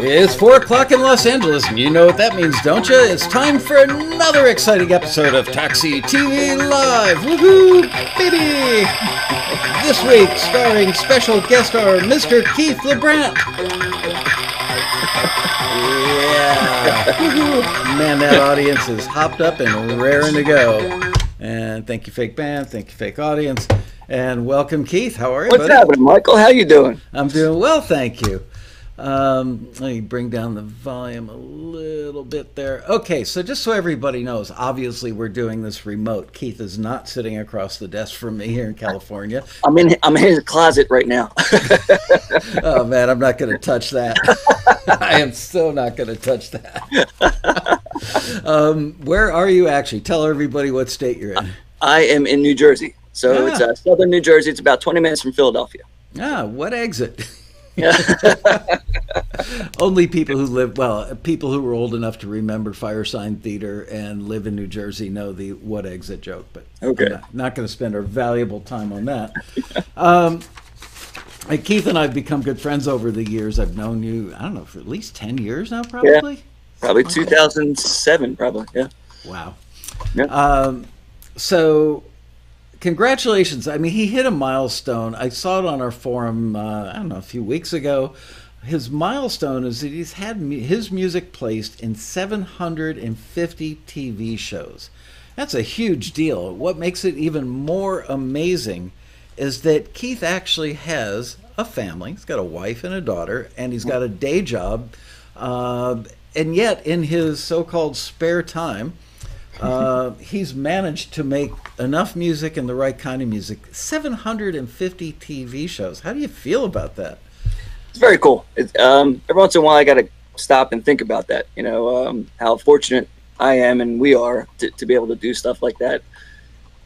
It's 4 o'clock in Los Angeles, and you know what that means, don't you? It's time for another exciting episode of Taxi TV Live! Woohoo, baby! This week, starring special guest star Mr. Keith LeBrant. Yeah! Man, that audience is hopped up and raring to go. And thank you, fake band. Thank you, fake audience. And welcome, Keith. How are you? What's buddy? happening, Michael? How you doing? I'm doing well, thank you. Um, let me bring down the volume a little bit there. Okay, so just so everybody knows, obviously we're doing this remote. Keith is not sitting across the desk from me here in California. I'm in. I'm in his closet right now. Oh man, I'm not going to touch that. I am so not going to touch that. um, where are you actually? Tell everybody what state you're in. I am in New Jersey, so Ah. it's uh, southern New Jersey. It's about 20 minutes from Philadelphia. Ah, what exit? Yeah. Only people who live well, people who were old enough to remember Firesign Theater and live in New Jersey know the what exit joke. But Okay. I'm not, not going to spend our valuable time on that. um, Keith and I've become good friends over the years. I've known you, I don't know, for at least ten years now, probably. Probably 2007. Probably. Yeah. Wow. Yeah. Um, so, congratulations. I mean, he hit a milestone. I saw it on our forum, uh, I don't know, a few weeks ago. His milestone is that he's had mu- his music placed in 750 TV shows. That's a huge deal. What makes it even more amazing is that Keith actually has a family. He's got a wife and a daughter, and he's got a day job. Uh, and yet, in his so called spare time, uh, he's managed to make enough music and the right kind of music. 750 TV shows. How do you feel about that? It's very cool. It's, um, every once in a while, I got to stop and think about that. You know, um, how fortunate I am and we are to, to be able to do stuff like that.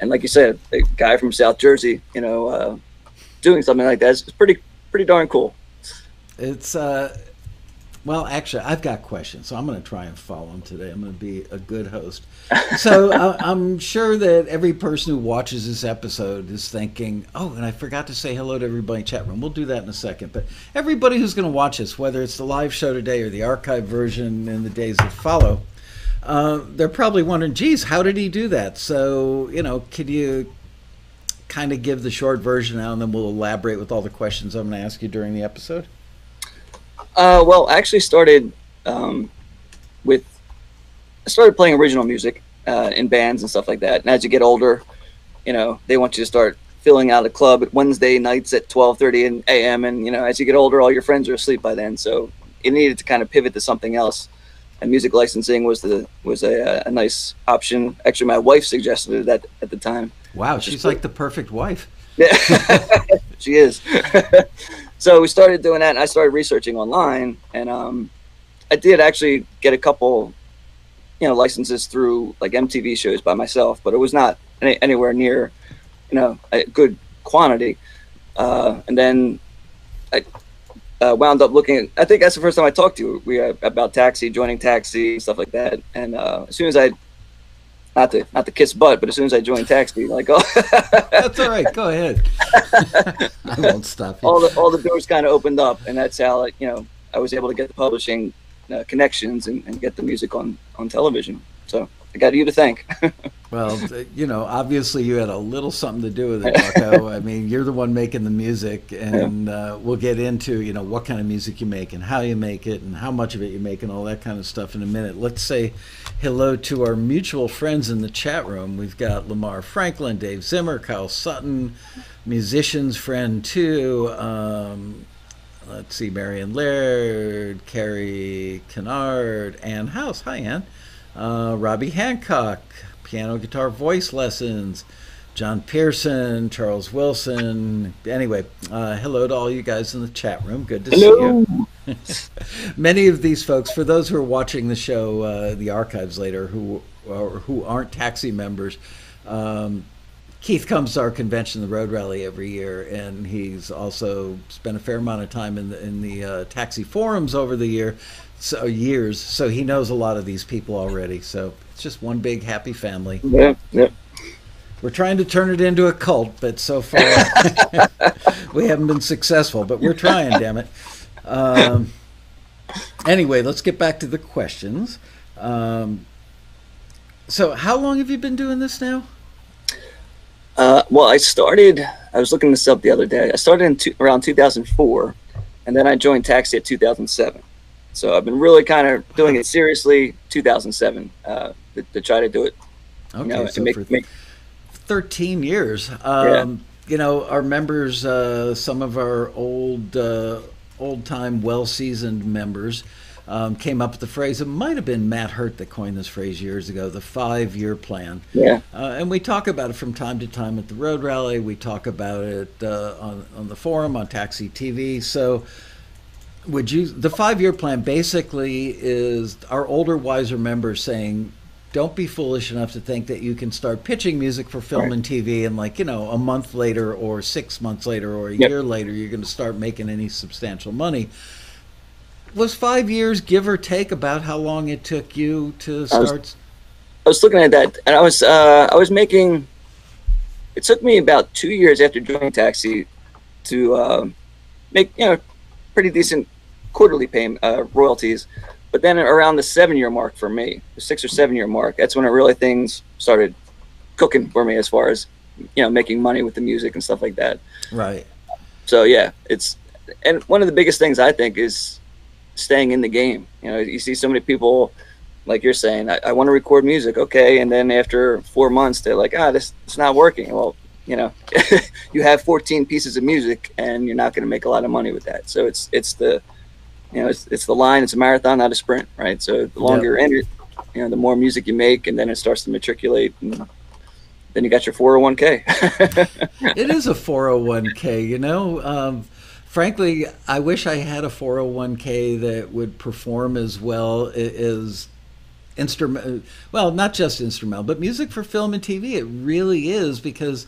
And like you said, a guy from South Jersey, you know, uh, doing something like that is is pretty pretty darn cool. It's uh, well, actually, I've got questions, so I'm going to try and follow them today. I'm going to be a good host. So uh, I'm sure that every person who watches this episode is thinking, "Oh, and I forgot to say hello to everybody in chat room." We'll do that in a second. But everybody who's going to watch this, whether it's the live show today or the archive version in the days that follow, uh, they're probably wondering, "Geez, how did he do that?" So you know, could you kind of give the short version now, and then we'll elaborate with all the questions I'm going to ask you during the episode? Uh, well, I actually started um, with I started playing original music uh, in bands and stuff like that. And as you get older, you know they want you to start filling out a club at Wednesday nights at twelve thirty and a.m. And you know as you get older, all your friends are asleep by then, so it needed to kind of pivot to something else. And music licensing was the was a, a nice option. Actually, my wife suggested it at, at the time. Wow, she's like the perfect wife. Yeah, she is. so we started doing that, and I started researching online, and um, I did actually get a couple, you know, licenses through like MTV shows by myself, but it was not any, anywhere near, you know, a good quantity. Uh, and then I uh, wound up looking. At, I think that's the first time I talked to you we uh, about Taxi, joining Taxi, stuff like that. And uh, as soon as I not to not to kiss butt, but as soon as I joined Taxi, like oh, That's all right. Go ahead. I won't stop you. all the all the doors kind of opened up, and that's how like, you know I was able to get the publishing uh, connections and, and get the music on on television. So I got you to thank. Well, you know, obviously you had a little something to do with it, Bucko. I mean, you're the one making the music, and uh, we'll get into you know what kind of music you make and how you make it and how much of it you make and all that kind of stuff in a minute. Let's say hello to our mutual friends in the chat room. We've got Lamar Franklin, Dave Zimmer, Kyle Sutton, musicians friend too. Um, let's see, Marion Laird, Carrie Kennard, Ann House. Hi, Ann. Uh, Robbie Hancock, piano, guitar, voice lessons. John Pearson, Charles Wilson. Anyway, uh, hello to all you guys in the chat room. Good to see you. Many of these folks, for those who are watching the show, uh, the archives later, who or who aren't taxi members, um, Keith comes to our convention, the Road Rally, every year, and he's also spent a fair amount of time in the in the uh, taxi forums over the year, so years. So he knows a lot of these people already. So it's just one big happy family. yeah, yeah. We're trying to turn it into a cult, but so far we haven't been successful. But we're trying, damn it. Um, anyway, let's get back to the questions. Um, so, how long have you been doing this now? Uh, well, I started. I was looking this up the other day. I started in two, around 2004, and then I joined Taxi at 2007. So I've been really kind of doing it seriously 2007 uh, to, to, try to do it. Okay, you know, so make, for make, 13 years. Um, yeah. You know, our members, uh, some of our old, uh, old time, well seasoned members um, came up with the phrase. It might have been Matt Hurt that coined this phrase years ago, the five year plan. Yeah. Uh, and we talk about it from time to time at the Road Rally. We talk about it uh, on, on the forum, on Taxi TV. So, would you, the five year plan basically is our older, wiser members saying, don't be foolish enough to think that you can start pitching music for film right. and TV and like you know a month later or six months later or a yep. year later you're going to start making any substantial money was five years, give or take, about how long it took you to start? I was, I was looking at that, and I was uh, I was making. It took me about two years after joining Taxi to uh, make you know pretty decent quarterly payment uh, royalties, but then around the seven year mark for me, the six or seven year mark, that's when it really things started cooking for me as far as you know making money with the music and stuff like that. Right. So yeah, it's and one of the biggest things I think is staying in the game. You know, you see so many people, like you're saying, I, I want to record music, okay, and then after four months, they're like, ah, this it's not working. Well, you know, you have 14 pieces of music, and you're not going to make a lot of money with that. So it's it's the, you know, it's it's the line. It's a marathon, not a sprint, right? So the longer you're in it, you know, the more music you make, and then it starts to matriculate. And, then you got your 401k. it is a 401k, you know. Um, frankly, I wish I had a 401k that would perform as well as instrument. Well, not just instrumental, but music for film and TV. It really is because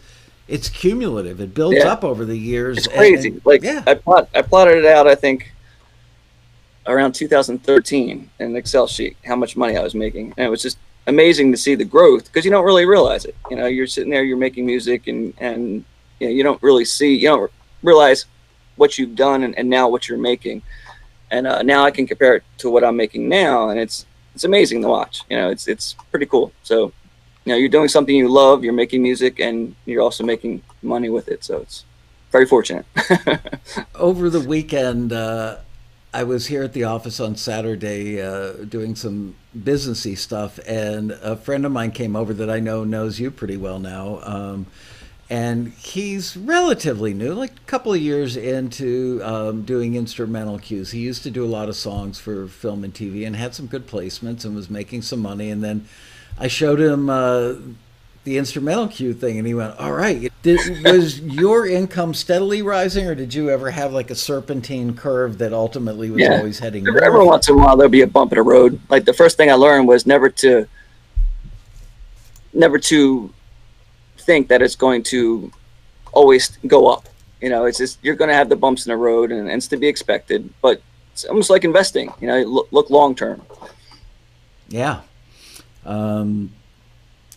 it's cumulative. It builds yeah. up over the years. It's crazy. And, like yeah. I plot, I plotted it out. I think around 2013 in an Excel sheet how much money I was making, and it was just amazing to see the growth because you don't really realize it. You know, you're sitting there, you're making music, and and you, know, you don't really see, you don't realize what you've done and, and now what you're making. And uh, now I can compare it to what I'm making now, and it's it's amazing to watch. You know, it's it's pretty cool. So, you know, you're doing something you love, you're making music, and you're also making money with it. So it's very fortunate. Over the weekend, uh, I was here at the office on Saturday uh, doing some businessy stuff, and a friend of mine came over that I know knows you pretty well now. Um, and he's relatively new, like a couple of years into um, doing instrumental cues. He used to do a lot of songs for film and TV and had some good placements and was making some money. And then I showed him uh, the instrumental cue thing, and he went, "All right." Did, was your income steadily rising, or did you ever have like a serpentine curve that ultimately was yeah. always heading? Every, every once in a while, there'll be a bump in the road. Like the first thing I learned was never to, never to think that it's going to always go up. You know, it's just you're going to have the bumps in the road, and, and it's to be expected. But it's almost like investing. You know, look, look long term. Yeah, um,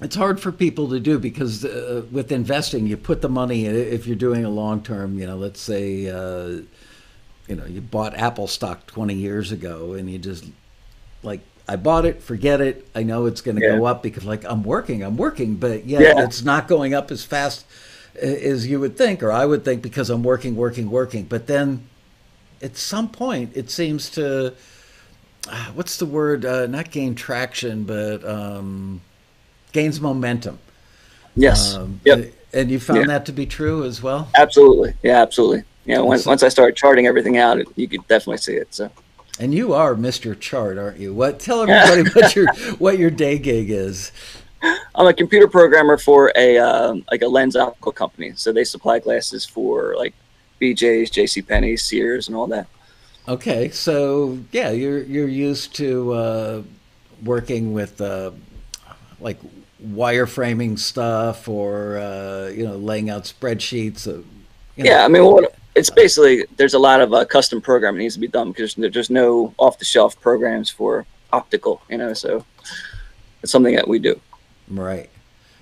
it's hard for people to do because uh, with investing, you put the money. If you're doing a long term, you know, let's say, uh, you know, you bought Apple stock 20 years ago, and you just like I bought it, forget it. I know it's going to yeah. go up because like I'm working, I'm working, but yeah, yeah, it's not going up as fast as you would think, or I would think because I'm working, working, working. But then at some point, it seems to uh, what's the word? Uh, not gain traction, but um, gains momentum. Yes. Um, yep. And you found yeah. that to be true as well. Absolutely. Yeah. Absolutely. Yeah. Once once I started charting everything out, you could definitely see it. So. And you are Mr. Chart, aren't you? What? Tell everybody what your what your day gig is. I'm a computer programmer for a um, like a lens optical company. So they supply glasses for like BJ's, J.C. Penney, Sears, and all that. Okay, so yeah, you're you're used to uh, working with uh, like wireframing stuff or uh, you know laying out spreadsheets. Of, yeah, know. I mean, what it's basically there's a lot of uh, custom programming needs to be done because there's just no off the shelf programs for optical, you know. So it's something that we do. Right.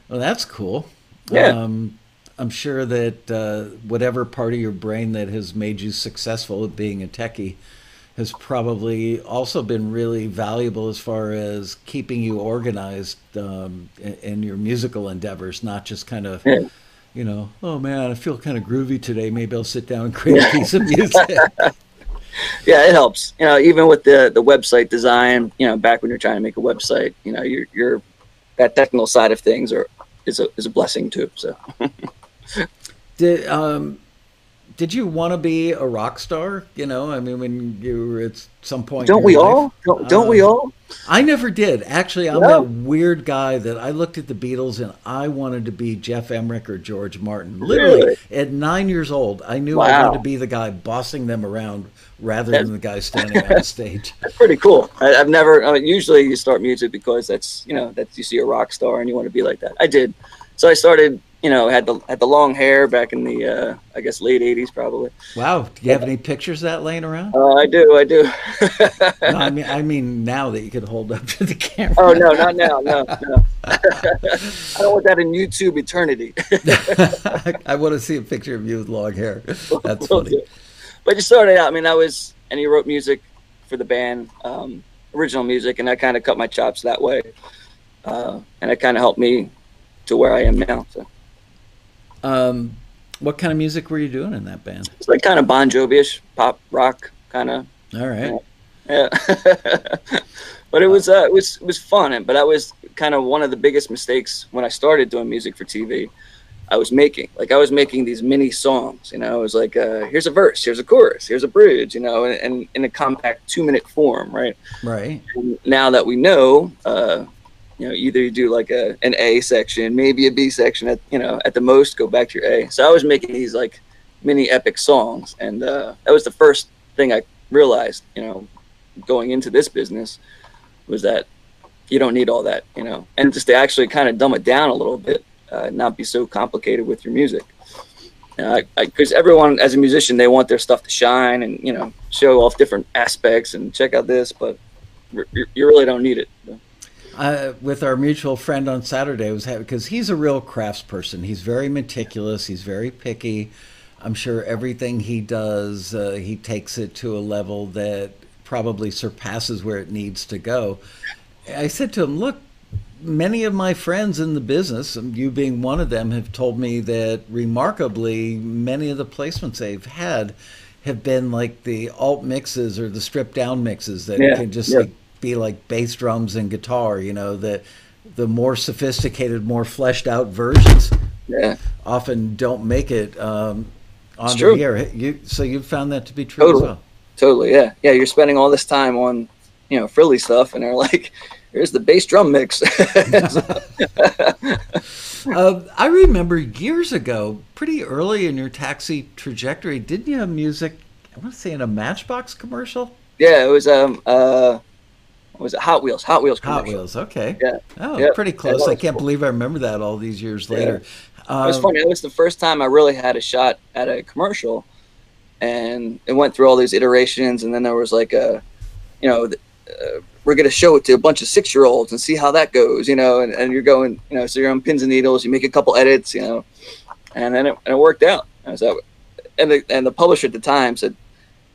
Well, that's cool. Yeah. Um, I'm sure that uh, whatever part of your brain that has made you successful at being a techie has probably also been really valuable as far as keeping you organized um, in, in, your musical endeavors, not just kind of, yeah. you know, oh man, I feel kind of groovy today. Maybe I'll sit down and create a piece of music. yeah, it helps. You know, even with the the website design, you know, back when you're trying to make a website, you know, you're you're that technical side of things are is a is a blessing too. So. Did um did you want to be a rock star? You know, I mean, when you were at some point. Don't we life, all? Don't, don't um, we all? I never did. Actually, I'm that weird guy that I looked at the Beatles and I wanted to be Jeff Emerick or George Martin. Literally, really? at nine years old, I knew wow. I wanted to be the guy bossing them around rather than the guy standing on stage. That's pretty cool. I, have never. I mean, usually you start music because that's you know that you see a rock star and you want to be like that. I did. So I started you know, had the had the long hair back in the uh, I guess late '80s probably. Wow, do you have any pictures of that laying around? Uh, I do, I do. no, I mean, I mean now that you could hold up to the camera. Oh no, not now, no, no. I don't want that in YouTube eternity. I, want to see a picture of you with long hair. That's funny. But you started out. I mean, I was, and you wrote music for the band, um, original music, and I kind of cut my chops that way, uh, and it kind of helped me to where I am now. So. Um, what kind of music were you doing in that band? It's like kind of Bon Jovi-ish, pop rock kind of. All right. Yeah. but it was uh, it was it was fun, but that was kind of one of the biggest mistakes when I started doing music for TV. I was making like I was making these mini songs, you know. It was like uh, here's a verse, here's a chorus, here's a bridge, you know, and, and in a compact two minute form, right? Right. And now that we know, uh, you know either you do like a an A section, maybe a B section at you know at the most go back to your A. So I was making these like mini epic songs, and uh, that was the first thing I realized. You know, going into this business was that you don't need all that. You know, and just to actually kind of dumb it down a little bit, uh, not be so complicated with your music. Because uh, everyone, as a musician, they want their stuff to shine and you know show off different aspects and check out this, but you really don't need it uh, with our mutual friend on Saturday was because he's a real craftsperson. He's very meticulous. He's very picky. I'm sure everything he does, uh, he takes it to a level that probably surpasses where it needs to go. I said to him, "Look, many of my friends in the business, you being one of them, have told me that remarkably many of the placements they've had." have been like the alt mixes or the stripped down mixes that yeah, can just yeah. like be like bass drums and guitar. You know, the the more sophisticated, more fleshed out versions yeah. often don't make it um, on the air. You so you found that to be true totally. as well. Totally, yeah, yeah. You're spending all this time on you know frilly stuff, and they're like, "Here's the bass drum mix." uh, I remember years ago, pretty early in your taxi trajectory, didn't you have music? I want to say in a Matchbox commercial. Yeah, it was um uh was it Hot Wheels? Hot Wheels. Commercial. Hot Wheels. Okay. Yeah. Oh, yeah. pretty close. I can't cool. believe I remember that all these years later. Yeah. Um, it was funny. It was the first time I really had a shot at a commercial, and it went through all these iterations, and then there was like a, you know, uh, we're going to show it to a bunch of six year olds and see how that goes, you know, and, and you're going, you know, so you're on pins and needles. You make a couple edits, you know, and then it, and it worked out. And so, and the and the publisher at the time said,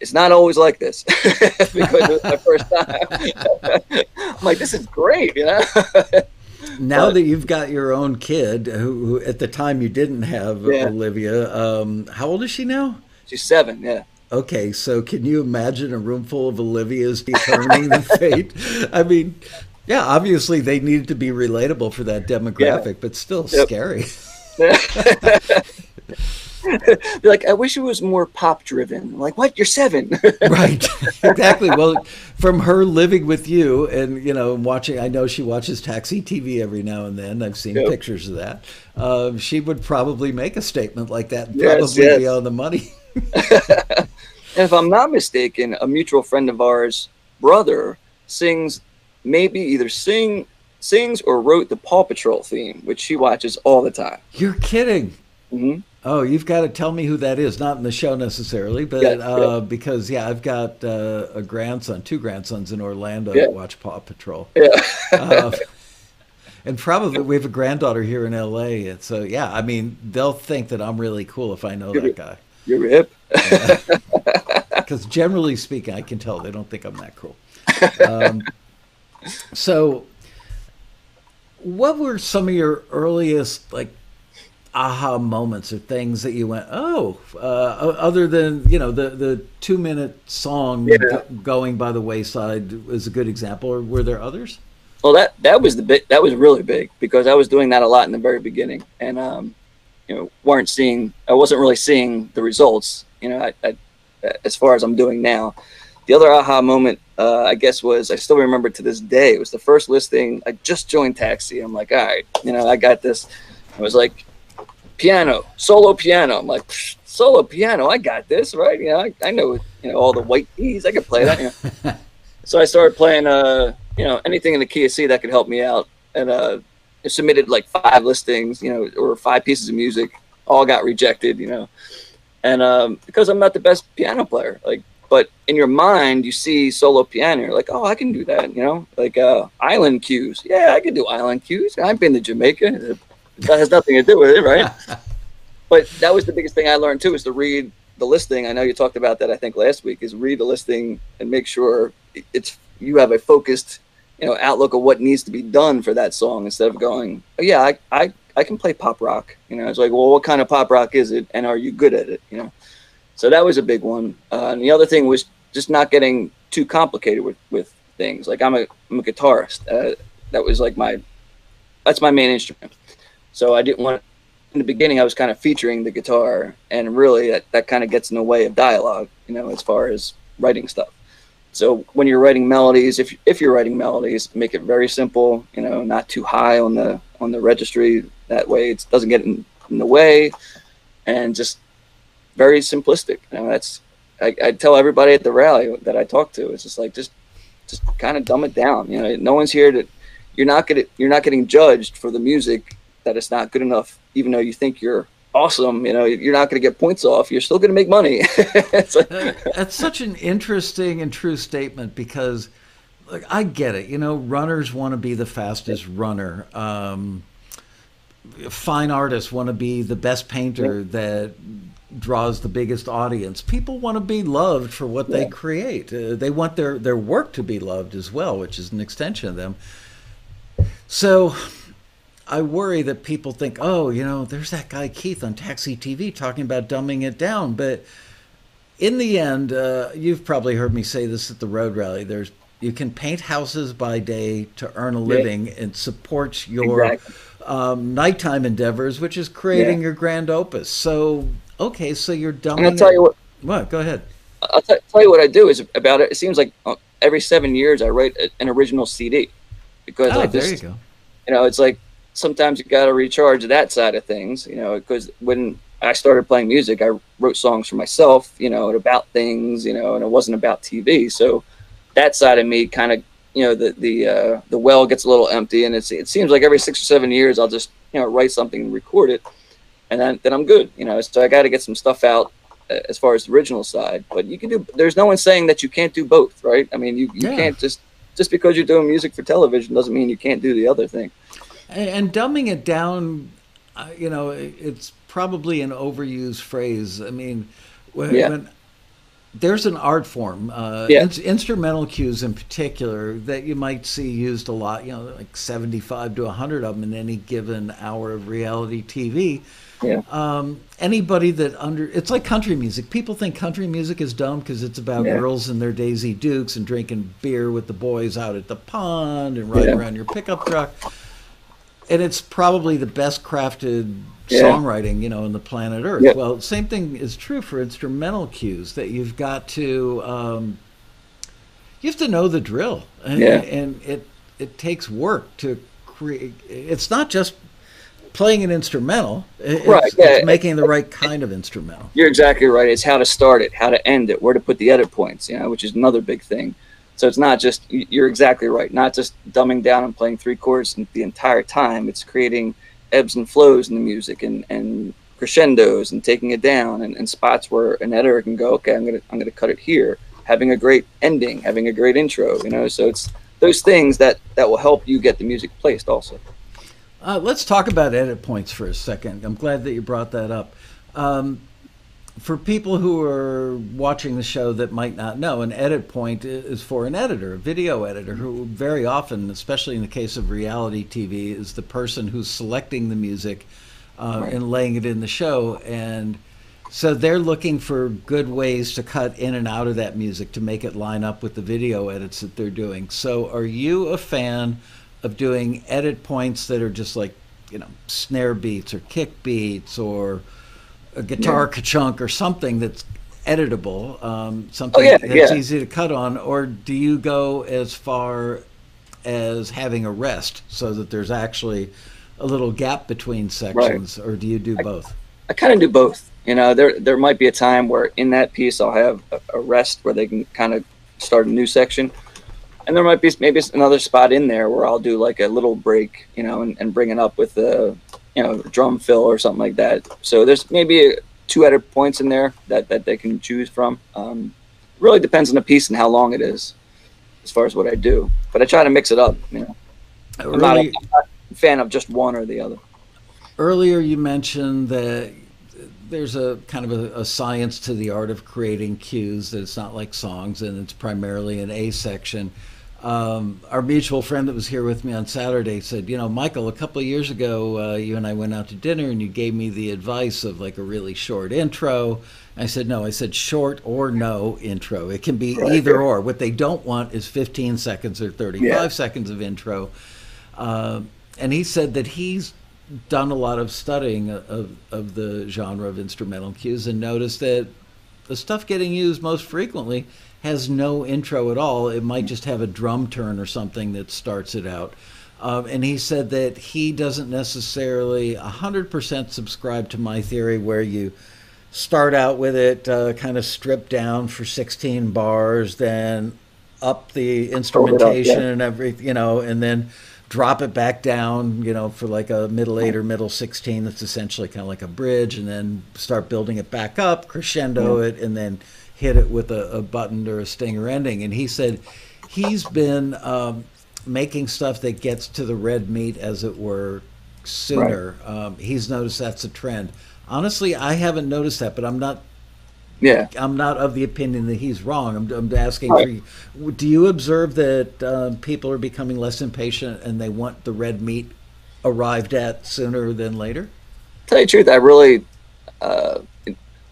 it's not always like this because it was my first time. I'm like, this is great, you know. now but, that you've got your own kid, who, who, at the time you didn't have yeah. Olivia, um, how old is she now? She's seven. Yeah. Okay, so can you imagine a room full of Olivias determining the fate? I mean, yeah, obviously they needed to be relatable for that demographic, yeah. but still yep. scary. Like, I wish it was more pop driven. Like, what? You're seven. right. Exactly. Well, from her living with you and, you know, watching, I know she watches Taxi TV every now and then. I've seen yep. pictures of that. Um, she would probably make a statement like that, yes, probably yes. be on the money. and if I'm not mistaken, a mutual friend of ours, brother, sings, maybe either sing, sings or wrote the Paw Patrol theme, which she watches all the time. You're kidding. Mm-hmm. Oh, you've got to tell me who that is. Not in the show necessarily, but yeah, uh, yeah. because yeah, I've got uh, a grandson, two grandsons in Orlando yeah. that watch Paw Patrol. Yeah. uh, and probably we have a granddaughter here in L.A. And so yeah, I mean they'll think that I'm really cool if I know you're, that guy. You're hip. because generally speaking, I can tell they don't think I'm that cool. Um, so, what were some of your earliest like aha moments or things that you went, oh, uh, other than you know the the two minute song yeah. going by the wayside is a good example, or were there others? Well, that that was the big that was really big because I was doing that a lot in the very beginning, and um, you know, weren't seeing I wasn't really seeing the results. You know, I, I, as far as I'm doing now. The other aha moment, uh, I guess, was I still remember to this day. It was the first listing. I just joined Taxi. I'm like, all right, you know, I got this. I was like, piano, solo piano. I'm like, solo piano, I got this, right? You know, I, I know, you know, all the white keys, I could play that. You know? so I started playing, uh, you know, anything in the key of C that could help me out, and uh, submitted like five listings, you know, or five pieces of music, all got rejected, you know, and um, because I'm not the best piano player, like. But in your mind, you see solo piano. You're like, oh, I can do that, you know, like uh, island cues. Yeah, I can do island cues. I've been to Jamaica that has nothing to do with it, right? but that was the biggest thing I learned too, is to read the listing. I know you talked about that. I think last week is read the listing and make sure it's you have a focused, you know, outlook of what needs to be done for that song instead of going, oh, yeah, I, I I can play pop rock. You know, it's like, well, what kind of pop rock is it, and are you good at it? You know, so that was a big one. Uh, and the other thing was just not getting too complicated with with things. Like I'm a I'm a guitarist. Uh, that was like my that's my main instrument. So I didn't want in the beginning I was kind of featuring the guitar and really that, that kind of gets in the way of dialogue, you know, as far as writing stuff. So when you're writing melodies, if if you're writing melodies, make it very simple, you know, not too high on the on the registry. That way it doesn't get in, in the way and just very simplistic. You know, that's I, I tell everybody at the rally that I talk to, it's just like just just kind of dumb it down. You know, no one's here to you're not getting you're not getting judged for the music that it's not good enough, even though you think you're awesome. You know, you're not going to get points off. You're still going to make money. That's such an interesting and true statement because, like, I get it. You know, runners want to be the fastest runner. Um, fine artists want to be the best painter that draws the biggest audience. People want to be loved for what yeah. they create. Uh, they want their their work to be loved as well, which is an extension of them. So I worry that people think, oh, you know, there's that guy Keith on Taxi TV talking about dumbing it down. But in the end, uh, you've probably heard me say this at the road rally. There's you can paint houses by day to earn a living yeah. and supports your exactly. um, nighttime endeavors, which is creating yeah. your grand opus. So okay, so you're dumbing. I'll tell you what. What? Go ahead. I'll t- tell you what I do is about it. It seems like uh, every seven years I write an original CD because oh, I just, there you go. You know, it's like sometimes you got to recharge that side of things, you know, because when I started playing music, I wrote songs for myself, you know, about things, you know, and it wasn't about TV. So that side of me kind of, you know, the the uh, the well gets a little empty, and it's it seems like every six or seven years I'll just you know write something and record it, and then then I'm good, you know. So I got to get some stuff out uh, as far as the original side, but you can do. There's no one saying that you can't do both, right? I mean, you you yeah. can't just just because you're doing music for television doesn't mean you can't do the other thing. And, dumbing it down, uh, you know, it's probably an overused phrase. I mean, when, yeah. when there's an art form, uh, yeah. in, instrumental cues in particular, that you might see used a lot. You know, like 75 to 100 of them in any given hour of reality TV. Yeah. Um, anybody that under it's like country music. People think country music is dumb because it's about yeah. girls and their Daisy Dukes and drinking beer with the boys out at the pond and riding yeah. around your pickup truck and it's probably the best crafted yeah. songwriting, you know, in the planet Earth. Yeah. Well, same thing is true for instrumental cues that you've got to um, you have to know the drill, and, yeah. and it it takes work to create. It's not just playing an instrumental; it's, right. Yeah. it's making the right kind of instrumental. You're exactly right. It's how to start it, how to end it, where to put the edit points, you know, which is another big thing. So it's not just you're exactly right. Not just dumbing down and playing three chords the entire time. It's creating ebbs and flows in the music and and crescendos and taking it down and, and spots where an editor can go, okay, I'm gonna I'm gonna cut it here. Having a great ending, having a great intro, you know. So it's those things that that will help you get the music placed also. Uh, let's talk about edit points for a second. I'm glad that you brought that up. Um, for people who are watching the show that might not know, an edit point is for an editor, a video editor, who very often, especially in the case of reality TV, is the person who's selecting the music uh, right. and laying it in the show. And so they're looking for good ways to cut in and out of that music to make it line up with the video edits that they're doing. So are you a fan of doing edit points that are just like, you know, snare beats or kick beats or a guitar yeah. ka-chunk or something that's editable, um, something oh, yeah, that's yeah. easy to cut on, or do you go as far as having a rest so that there's actually a little gap between sections, right. or do you do I, both? I kind of do both. You know, there there might be a time where in that piece I'll have a, a rest where they can kind of start a new section, and there might be maybe another spot in there where I'll do like a little break, you know, and, and bring it up with the you know drum fill or something like that. So there's maybe two edit points in there that that they can choose from. Um, really depends on the piece and how long it is, as far as what I do. But I try to mix it up. You know, I'm, not a, I'm not a fan of just one or the other. Earlier, you mentioned that there's a kind of a, a, science to the art of creating cues that it's not like songs and it's primarily an A section um, our mutual friend that was here with me on Saturday said, you know, Michael, a couple of years ago, uh, you and I went out to dinner and you gave me the advice of like a really short intro. I said, no, I said short or no intro. It can be right. either or. What they don't want is 15 seconds or 35 yeah. seconds of intro. Uh, and he said that he's done a lot of studying of, of the genre of instrumental cues and noticed that the stuff getting used most frequently has no intro at all. It might just have a drum turn or something that starts it out. Um, and he said that he doesn't necessarily 100% subscribe to my theory where you start out with it uh, kind of stripped down for 16 bars, then up the instrumentation up, yeah. and every, you know, and then drop it back down, you know, for like a middle eight or middle 16 that's essentially kind of like a bridge, and then start building it back up, crescendo yeah. it, and then hit it with a, a button or a stinger ending. And he said he's been um, making stuff that gets to the red meat, as it were, sooner. Right. Um, he's noticed that's a trend. Honestly, I haven't noticed that, but I'm not. Yeah, I'm not of the opinion that he's wrong. I'm, I'm asking right. for you. Do you observe that uh, people are becoming less impatient and they want the red meat arrived at sooner than later? Tell you the truth, I really uh,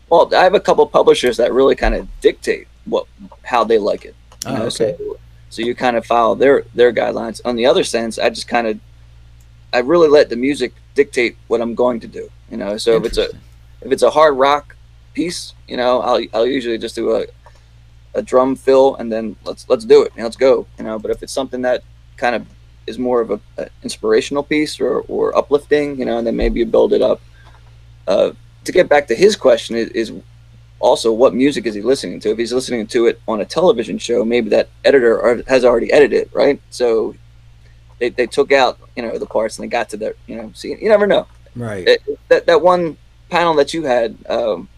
well, I have a couple publishers that really kind of dictate what how they like it. You oh, know? okay. So, so you kind of follow their their guidelines. On the other sense, I just kind of I really let the music dictate what I'm going to do. You know, so if it's a if it's a hard rock piece, you know, I'll I'll usually just do a a drum fill and then let's let's do it. You know, let's go. You know, but if it's something that kind of is more of a, a inspirational piece or, or uplifting, you know, and then maybe you build it up. Uh, to get back to his question is, is also what music is he listening to? If he's listening to it on a television show, maybe that editor are, has already edited, right? So they, they took out you know the parts and they got to their you know see you never know right it, that that one panel that you had um,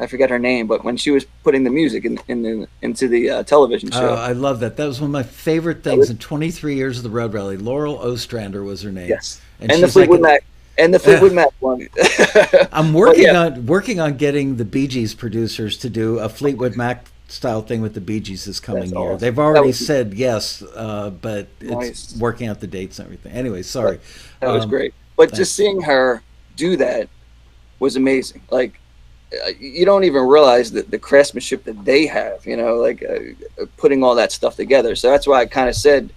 I forget her name, but when she was putting the music in, in the, into the uh, television show. Oh, I love that. That was one of my favorite things was, in 23 years of the Road Rally. Laurel Ostrander was her name. Yes, and, and the Fleetwood like, Mac and the Fleetwood Mac one. I'm working yeah. on working on getting the Bee Gees producers to do a Fleetwood Mac style thing with the Bee Gees this coming That's year. Awesome. They've already was, said yes, uh, but nice. it's working out the dates and everything. Anyway, sorry. That, that was um, great. But thanks. just seeing her do that was amazing. Like uh, you don't even realize that the craftsmanship that they have, you know, like uh, putting all that stuff together. So that's why I kind of said,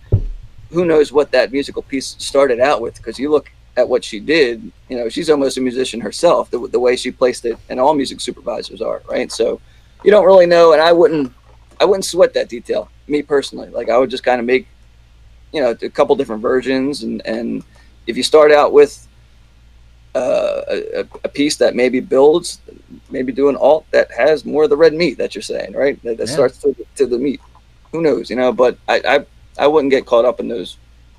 who knows what that musical piece started out with? Because you look at what she did, you know, she's almost a musician herself, the, the way she placed it, and all music supervisors are, right? So you don't really know, and I wouldn't, I wouldn't sweat that detail, me personally. Like I would just kind of make, you know, a couple different versions, and and if you start out with uh, a, a, piece that maybe builds, maybe do an alt that has more of the red meat that you're saying, right? That, that yeah. starts to, to the meat. Who knows, you know? But I, I I wouldn't get caught up in those,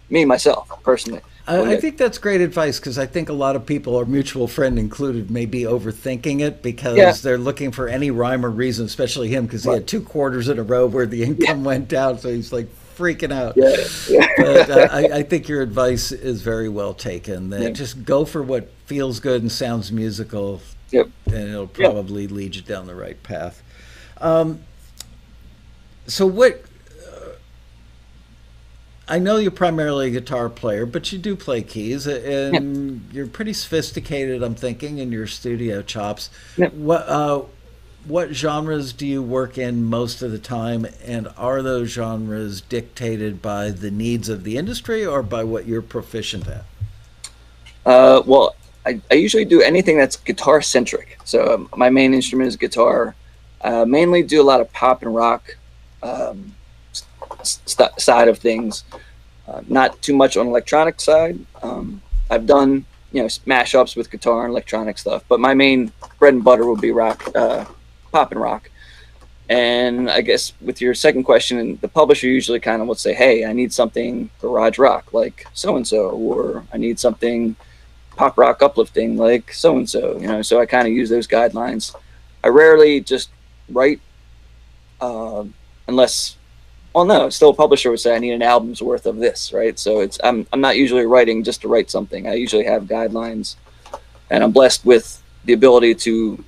me myself personally. I, I think that's great advice because I think a lot of people, our mutual friend included, may be overthinking it because yeah. they're looking for any rhyme or reason, especially him because right. he had two quarters in a row where the income yeah. went down, so he's like freaking out. Yeah, yeah. but uh, I, I, think your advice is very well taken. That just go for what feels good and sounds musical. Yep. And it'll probably yep. lead you down the right path. Um, so what? I know you're primarily a guitar player, but you do play keys, and yep. you're pretty sophisticated. I'm thinking in your studio chops. Yep. What uh, what genres do you work in most of the time, and are those genres dictated by the needs of the industry or by what you're proficient at? Uh, well, I, I, usually do anything that's guitar centric. So um, my main instrument is guitar. Uh, mainly do a lot of pop and rock um, st- side of things. Uh, not too much on electronic side. Um, I've done you know mashups with guitar and electronic stuff, but my main bread and butter will be rock, uh, pop and rock. And I guess with your second question, the publisher usually kind of would say, "Hey, I need something garage rock like so and so," or "I need something pop rock uplifting like so and so." You know, so I kind of use those guidelines. I rarely just write uh, unless, well, no, still a publisher would say I need an album's worth of this, right? So it's I'm I'm not usually writing just to write something. I usually have guidelines, and I'm blessed with the ability to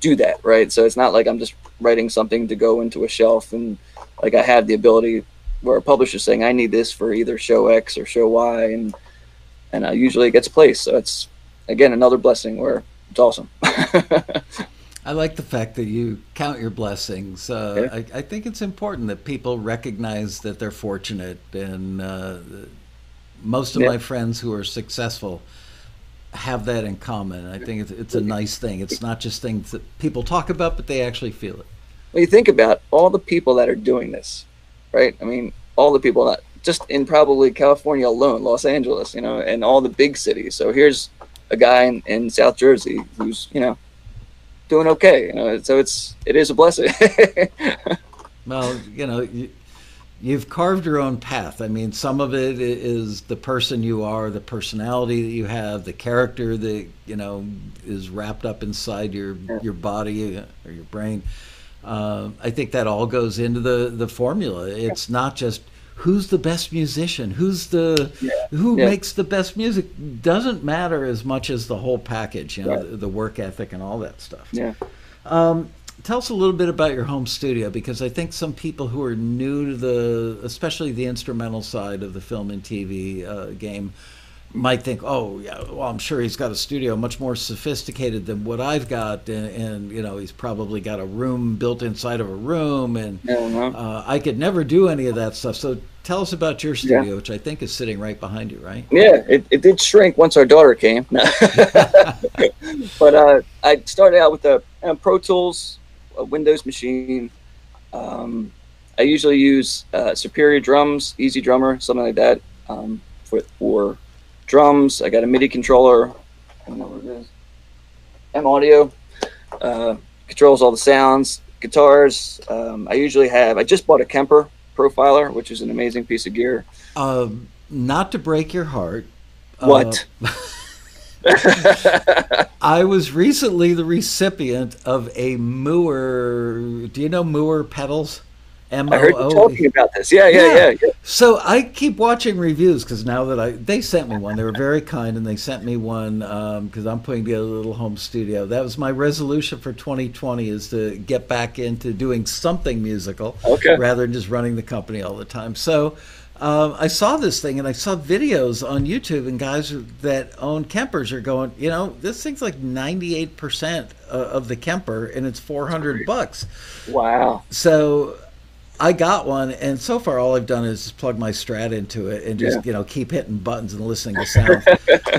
do that, right? So it's not like I'm just writing something to go into a shelf and like I have the ability where a publisher's saying I need this for either show X or show Y, and and uh, usually it gets placed. So it's again another blessing where it's awesome. I like the fact that you count your blessings. Uh, yeah. I, I, think it's important that people recognize that they're fortunate, and uh, most of yeah. my friends who are successful have that in common. I think it's, it's, a nice thing. It's not just things that people talk about, but they actually feel it. Well, you think about all the people that are doing this, right? I mean, all the people that just in probably California alone, Los Angeles, you know, and all the big cities. So here's a guy in, in South Jersey who's, you know, doing okay. You know, so it's it is a blessing. well, you know, you, you've carved your own path. I mean, some of it is the person you are, the personality that you have, the character that you know is wrapped up inside your yeah. your body uh, or your brain. Uh, I think that all goes into the the formula. It's not just who's the best musician, who's the yeah. who yeah. makes the best music doesn't matter as much as the whole package, you know, right. the, the, work ethic and all that stuff. Yeah. Um, tell us a little bit about your home studio because I think some people who are new to the, especially the instrumental side of the film and TV uh, game, might think, oh, yeah, well, I'm sure he's got a studio much more sophisticated than what I've got, and, and you know, he's probably got a room built inside of a room, and uh-huh. uh, I could never do any of that stuff. So tell us about your studio, yeah. which I think is sitting right behind you, right? Yeah, it, it did shrink once our daughter came, but uh, I started out with a, a Pro Tools, a Windows machine. Um, I usually use uh, Superior drums, EZdrummer, something like that, um, for, for drums. I got a MIDI controller. I don't know what it is. M Audio uh, controls all the sounds. Guitars. Um, I usually have. I just bought a Kemper Profiler, which is an amazing piece of gear. Uh, not to break your heart. What? Uh, I was recently the recipient of a Mooer. Do you know Mooer pedals? M-O-O. I heard you talking about this. Yeah, yeah, yeah. yeah, So I keep watching reviews because now that I they sent me one, they were very kind, and they sent me one because um, I'm putting together a little home studio. That was my resolution for 2020 is to get back into doing something musical, okay. rather than just running the company all the time. So. Um, I saw this thing and I saw videos on YouTube, and guys that own Kempers are going, you know, this thing's like 98% of the Kemper and it's 400 bucks. Wow. So I got one, and so far all I've done is plug my Strat into it and just yeah. you know keep hitting buttons and listening to sound.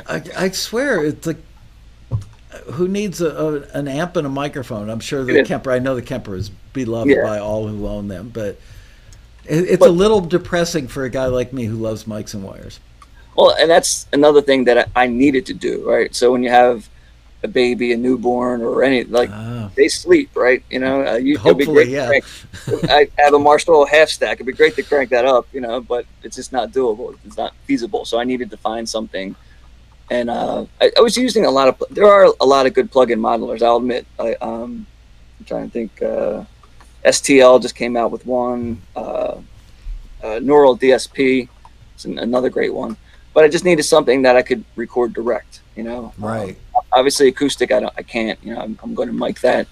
I, I, swear it's like who needs a, a, an amp and a microphone? I'm sure the yeah. Kemper. I know the Kemper is beloved yeah. by all who own them, but it, it's but, a little depressing for a guy like me who loves mics and wires. Well, and that's another thing that I, I needed to do, right? So when you have a baby, a newborn, or any like oh. they sleep, right? You know, uh, you, Hopefully, yeah. Crank, I have a Marshall half stack. It'd be great to crank that up, you know, but it's just not doable. It's not feasible. So I needed to find something, and uh, I, I, was using a lot of. There are a lot of good plug-in modelers. I'll admit. I, um, I'm trying to think. Uh, STL just came out with one. Uh, uh, Neural DSP is another great one. But I just needed something that I could record direct. You know, right. Um, obviously acoustic. I don't. I can't. You know, I'm, I'm going to mic that.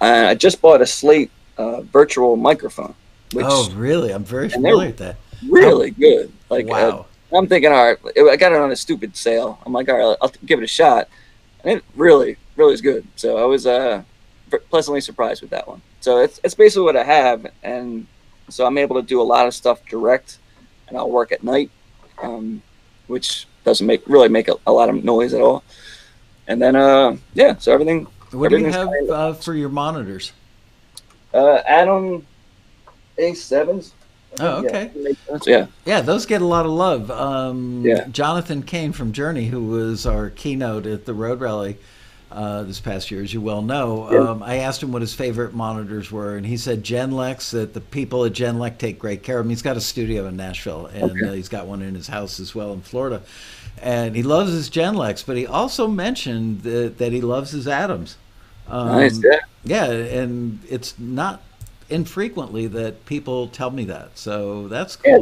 I just bought a Slate uh, virtual microphone. Which, oh, really? I'm very familiar with that. Really good. Like, wow. Uh, I'm thinking, all right. I got it on a stupid sale. I'm like, all right, I'll give it a shot. And it really, really is good. So I was uh, pleasantly surprised with that one. So it's it's basically what I have, and so I'm able to do a lot of stuff direct, and I'll work at night, um, which doesn't make really make a, a, lot of noise at all. And then uh, yeah, so everything. What do you have uh, for your monitors? Uh, Adam A7s. Oh, okay. Yeah. Yeah, those get a lot of love. Um, yeah. Jonathan Cain from Journey, who was our keynote at the Road Rally uh, this past year, as you well know, yeah. um, I asked him what his favorite monitors were, and he said Genelecs, that the people at Genelecs take great care of him. He's got a studio in Nashville, and okay. uh, he's got one in his house as well in Florida. And he loves his Genelecs, but he also mentioned that, that he loves his Adams. Um, nice, yeah. Yeah, and it's not infrequently that people tell me that. So that's cool. Yeah,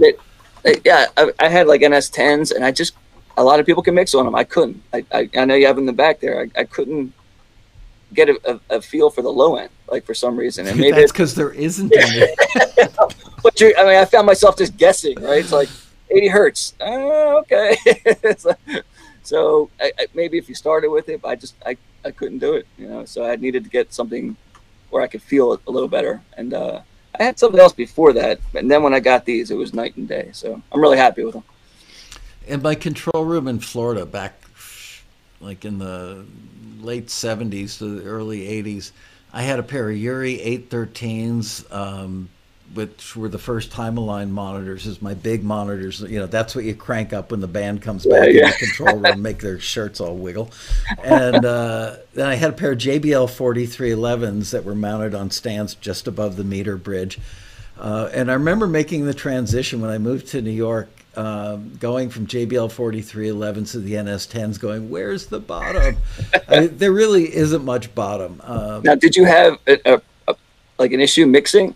they, they, yeah I, I, had like NS10s, and I just a lot of people can mix on them. I couldn't. I, I, I know you have them in the back there. I, I couldn't get a, a, a, feel for the low end, like for some reason. And maybe that's because there isn't any. but you, I mean, I found myself just guessing. Right? It's like 80 hertz. Oh, okay. so, so I, maybe if you started with it, but I just I, I couldn't do it. You know, so I needed to get something where I could feel it a little better. And uh, I had something else before that, and then when I got these, it was night and day. So I'm really happy with them. In my control room in Florida, back like in the late 70s to the early 80s, I had a pair of UREI 813s. Um, which were the first time aligned monitors is my big monitors you know that's what you crank up when the band comes back yeah, yeah. in the control room make their shirts all wiggle and uh, then i had a pair of jbl 4311s that were mounted on stands just above the meter bridge uh, and i remember making the transition when i moved to new york um, going from JBL 4311s to the NS10s, going, where's the bottom? I mean, there really isn't much bottom. Um, now, did you have a, a, a, like an issue mixing?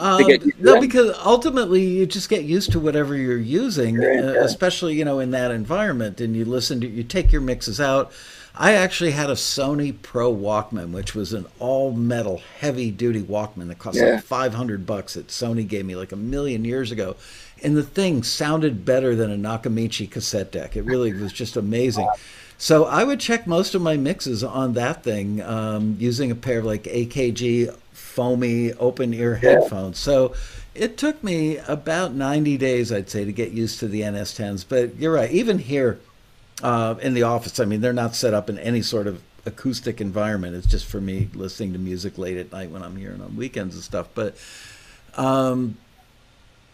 Um, no, because ultimately you just get used to whatever you're using, uh, especially you know in that environment, and you listen to you take your mixes out. I actually had a Sony Pro Walkman, which was an all metal, heavy duty Walkman that cost yeah. like 500 bucks that Sony gave me like a million years ago. And the thing sounded better than a Nakamichi cassette deck. It really was just amazing. So I would check most of my mixes on that thing um, using a pair of like AKG foamy open ear headphones. So it took me about 90 days, I'd say, to get used to the NS10s. But you're right, even here uh, in the office, I mean, they're not set up in any sort of acoustic environment. It's just for me listening to music late at night when I'm here and on weekends and stuff. But um,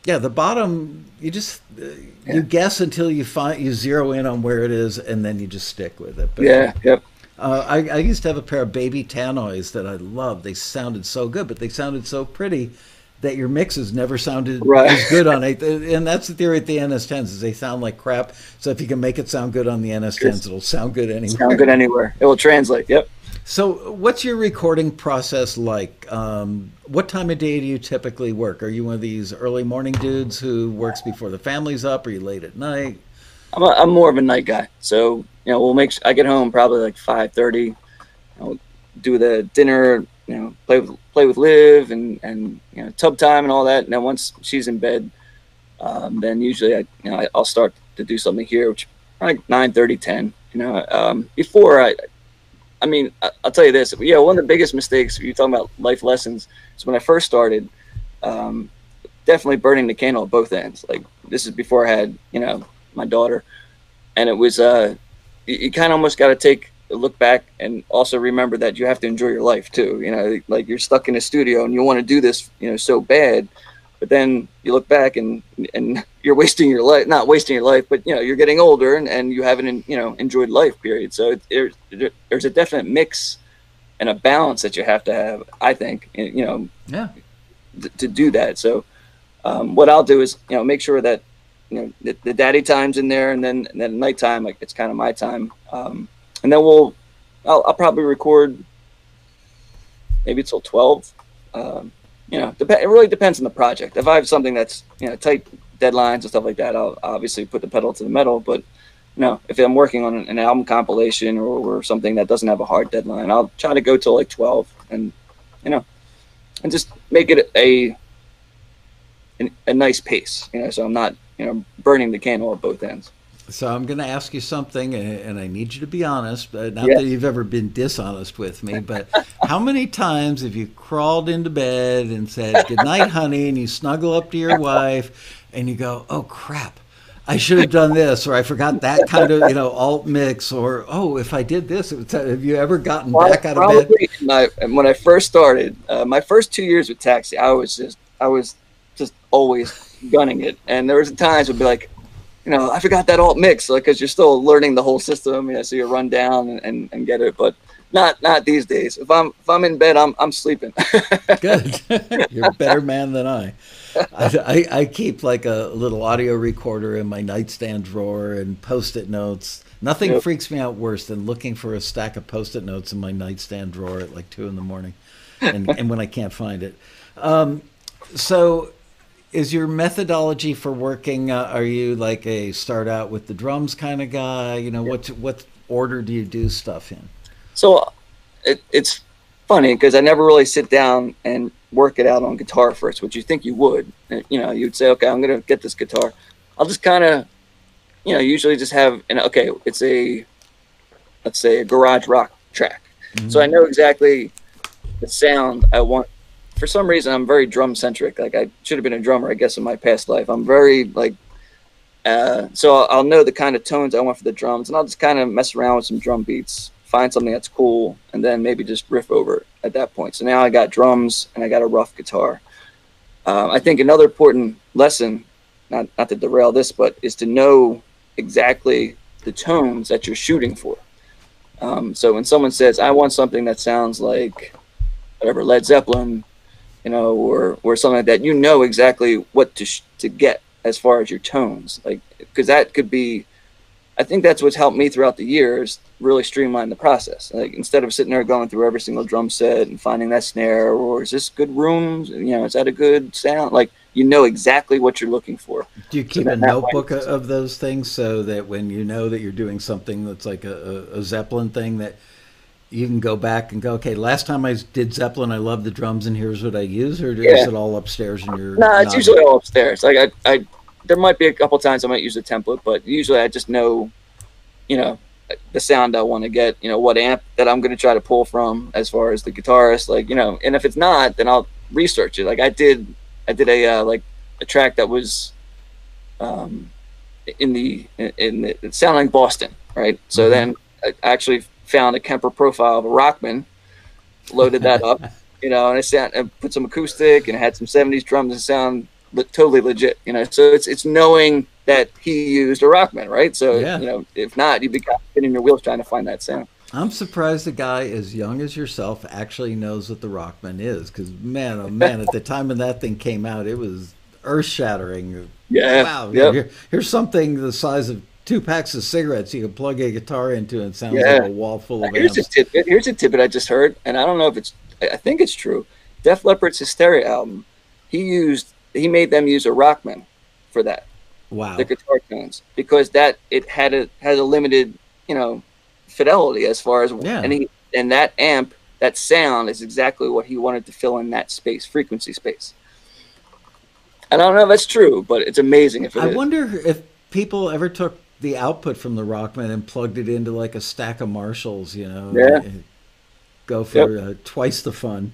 yeah, the bottom you just uh, yeah. you guess until you find you zero in on where it is, and then you just stick with it. But, yeah, yep. Uh, I, I, used to have a pair of baby tannoys that I loved. They sounded so good, but they sounded so pretty that your mixes never sounded right. as good on it. And that's the theory at the NS10s is they sound like crap. So if you can make it sound good on the NS10s, it'll sound good anywhere. Sound good anywhere. It will translate. Yep. So what's your recording process like? Um, what time of day do you typically work? Are you one of these early morning dudes who works before the family's up? Are you late at night? I'm, a, I'm more of a night guy. So you know, we'll make. I get home probably like five thirty. I'll do the dinner. You know, play with play with Liv and and you know tub time and all that. And then once she's in bed, um, then usually I you know I, will start to do something here, which like 9, 30, 10. You know, um, before I, I mean, I, will tell you this. Yeah, one of the biggest mistakes you're talking about life lessons is when I first started. Um, definitely burning the candle at both ends. Like this is before I had you know my daughter, and it was uh you, you kind of almost got to take a look back and also remember that you have to enjoy your life too. You know, like you're stuck in a studio and you want to do this, you know, so bad, but then you look back and and you're wasting your life, not wasting your life, but you know, you're getting older and, and you haven't, you know, enjoyed life. Period. So it, it, there's a definite mix and a balance that you have to have. I think, you know, yeah, th- to do that. So um, what I'll do is, you know, make sure that you know the, the daddy time's in there, and then and then nighttime like it's kind of my time. Um, and then we'll I'll, I'll, probably record maybe till twelve. Um, you know, dep- it really depends on the project. If I have something that's you know tight deadlines and stuff like that, I'll obviously put the pedal to the metal. But you know, if I'm working on an album compilation or, or something that doesn't have a hard deadline, I'll try to go till like 12 and, you know, and just make it a, a, a nice pace, you know, so I'm not, you know, burning the candle at both ends. So I'm going to ask you something, and I need you to be honest. Not yeah. that you've ever been dishonest with me, but how many times have you crawled into bed and said "Good night, honey," and you snuggle up to your wife, and you go, "Oh crap, I should have done this, or I forgot that kind of you know alt mix, or oh, if I did this, have you ever gotten well, back out of bed? My, when I first started, uh, my first two years with Taxi, I was just I was just always gunning it, and there was times would be like, you know, I forgot that alt mix, like because you're still learning the whole system, you know, so you run down and, and, and get it, but not not these days. If I'm if I'm in bed, I'm I'm sleeping. Good, you're a better man than I. I, I, keep like a little audio recorder in my nightstand drawer and post-it notes. Nothing yep. freaks me out worse than looking for a stack of post-it notes in my nightstand drawer at like two in the morning, and, and when I can't find it. Um, so, is your methodology for working? Uh, are you like a start out with the drums kind of guy? You know, yep. what what order do you do stuff in? So, it, it's funny because I never really sit down and work it out on guitar first, which you think you would. You know, you'd say, okay, I'm gonna get this guitar. I'll just kind of, you know, usually just have an okay. It's a, let's say, a garage rock track. Mm-hmm. So I know exactly the sound I want. For some reason, I'm very drum centric. Like I should have been a drummer, I guess, in my past life. I'm very like, uh, so I'll, know the kind of tones I want for the drums, and I'll just kind of mess around with some drum beats find something that's cool, and then maybe just riff over it at that point. So now I got drums and I got a rough guitar. Um, I think another important lesson, not not to derail this, but is to know exactly the tones that you're shooting for. Um, so when someone says, "I want something that sounds like whatever Led Zeppelin," you know, or or something like that, you know exactly what to sh- to get as far as your tones, like because that could be I think that's what's helped me throughout the years really streamline the process. Like instead of sitting there going through every single drum set and finding that snare or is this good rooms? You know, is that a good sound? Like you know exactly what you're looking for. Do you keep so a notebook way, of those things so that when you know that you're doing something that's like a, a Zeppelin thing that you can go back and go, okay, last time I did Zeppelin, I love the drums, and here's what I use, or yeah. is it all upstairs in your? No, nah, it's usually all upstairs. Like I, I there might be a couple times I might use a template, but usually I just know, you know, the sound I want to get, you know, what amp that I'm going to try to pull from as far as the guitarist, like, you know, and if it's not, then I'll research it. Like I did, I did a, uh, like a track that was, um, in the, in the, it sounded like Boston, right? So mm-hmm. then I actually found a Kemper profile of a Rockman, loaded that up, you know, and I sound, and put some acoustic and had some 70s drums and sound totally legit. You know, so it's it's knowing that he used a Rockman, right? So yeah. you know, if not, you'd be spinning your wheels trying to find that sound. I'm surprised a guy as young as yourself actually knows what the Rockman is, because man, oh man, at the time when that thing came out, it was earth shattering. Yeah. Wow. Yep. Here, here's something the size of two packs of cigarettes you can plug a guitar into and it sounds yeah. like a wall full of amps. here's amps. A tidbit, here's a tidbit I just heard, and I don't know if it's, I think it's true. Def Leppard's Hysteria album, he used he made them use a Rockman for that. Wow. The guitar tones because that it had a had a limited you know fidelity as far as yeah. and he and that amp that sound is exactly what he wanted to fill in that space frequency space. And I don't know if that's true, but it's amazing if I is. wonder if people ever took the output from the Rockman and plugged it into like a stack of Marshalls, you know. Yeah. Go for yep. uh, twice the fun.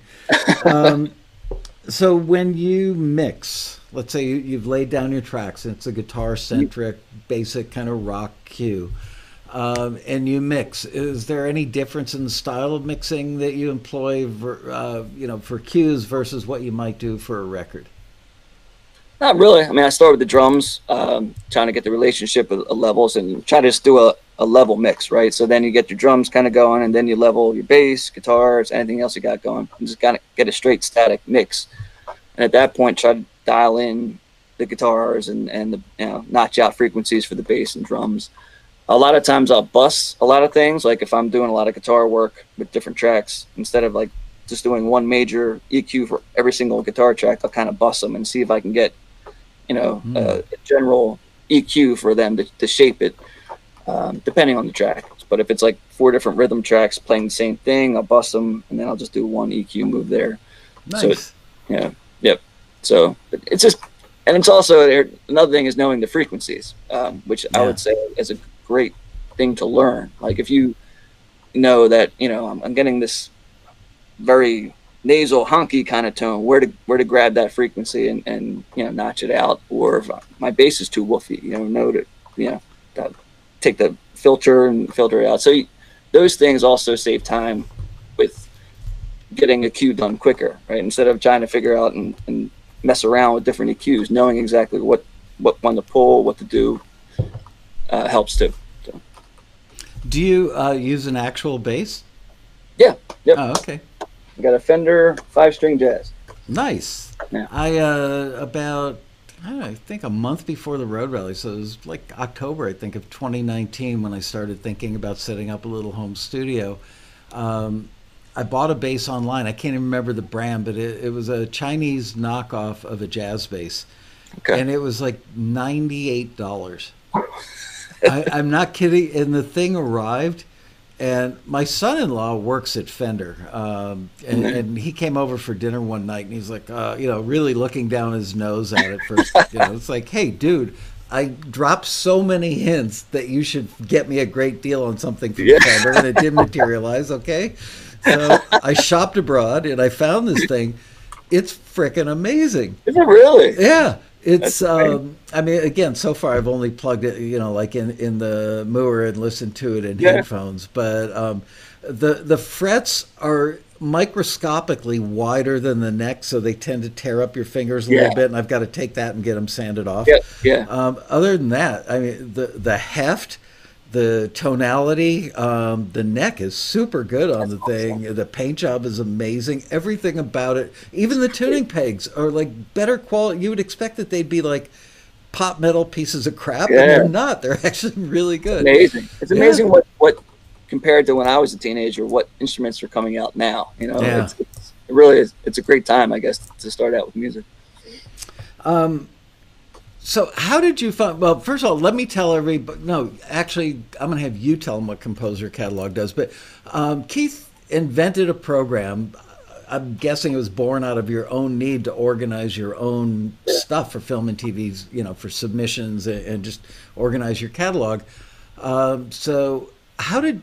Um, so when you mix, let's say you've laid down your tracks, and it's a guitar centric, basic kind of rock cue, um, and you mix. Is there any difference in the style of mixing that you employ, for, uh, you know, for cues versus what you might do for a record? Not really. I mean, I start with the drums, um, trying to get the relationship of, of levels, and try to just do a, a level mix, right? So then you get your drums kind of going, and then you level your bass, guitars, anything else you got going, and just kind of get a straight static mix. And at that point, try to dial in the guitars and and the you know notch out frequencies for the bass and drums. A lot of times I'll bus a lot of things. Like if I'm doing a lot of guitar work with different tracks, instead of like just doing one major EQ for every single guitar track, I'll kind of bust them and see if I can get, you know, mm. general EQ for them to, to shape it. um, depending on the track. But if it's like four different rhythm tracks playing the same thing, I'll bust them, and then I'll just do one EQ move there. Nice. So it, yeah, yep. So it's just, and it's also another thing is knowing the frequencies, um, which yeah. I would say is a great thing to learn. Like if you know that you know I'm, I'm getting this very nasal honky kind of tone where to where to grab that frequency and, and you know notch it out. Or if my bass is too woofy you know know to you know that, take the filter and filter it out. So those things also save time with getting a cue done quicker right? Instead of trying to figure out and, and mess around with different EQs knowing exactly what what one to pull what to do uh, helps too. So. do you uh, use an actual bass? Yeah yep. oh okay I got a Fender five string jazz. Nice. Yeah. I uh, about I, know, I think a month before the road rally, so it was like October, I think, of 2019 when I started thinking about setting up a little home studio. Um, I bought a bass online. I can't even remember the brand, but it, it was a Chinese knockoff of a jazz bass. Okay. And it was like $98. I, I'm not kidding. And the thing arrived and my son-in-law works at Fender, um, and, mm-hmm. and, he came over for dinner one night, and he's like, uh, you know, really looking down his nose at it first. you know, it's like, hey, dude, I dropped so many hints that you should get me a great deal on something from yeah. Fender, and it didn't materialize. Okay, so I shopped abroad and I found this thing. It's freaking amazing. Is it really? Yeah. It's um, I mean again so far I've only plugged it you know like in in the Mooer and listened to it in yeah. headphones but um, the the frets are microscopically wider than the neck so they tend to tear up your fingers a yeah. little bit and I've got to take that and get them sanded off. Yeah. yeah. Um, other than that I mean the the heft the tonality, um, the neck is super good on the thing. The paint job is amazing. Everything about it, even the tuning pegs are like better quality. You would expect that they'd be like pop metal pieces of crap, yeah. and they're not. They're actually really good. It's amazing. It's amazing yeah. what what compared to when I was a teenager, what instruments are coming out now. You know, yeah. it's, it's, it really is. It's a great time, I guess, to start out with music. Um, so how did you find? Well, first of all, let me tell everybody. No, actually, I'm going to have you tell them what Composer Catalog does. But um, Keith invented a program. I'm guessing it was born out of your own need to organize your own stuff for film and TVs, you know, for submissions and, and just organize your catalog. Um, so how did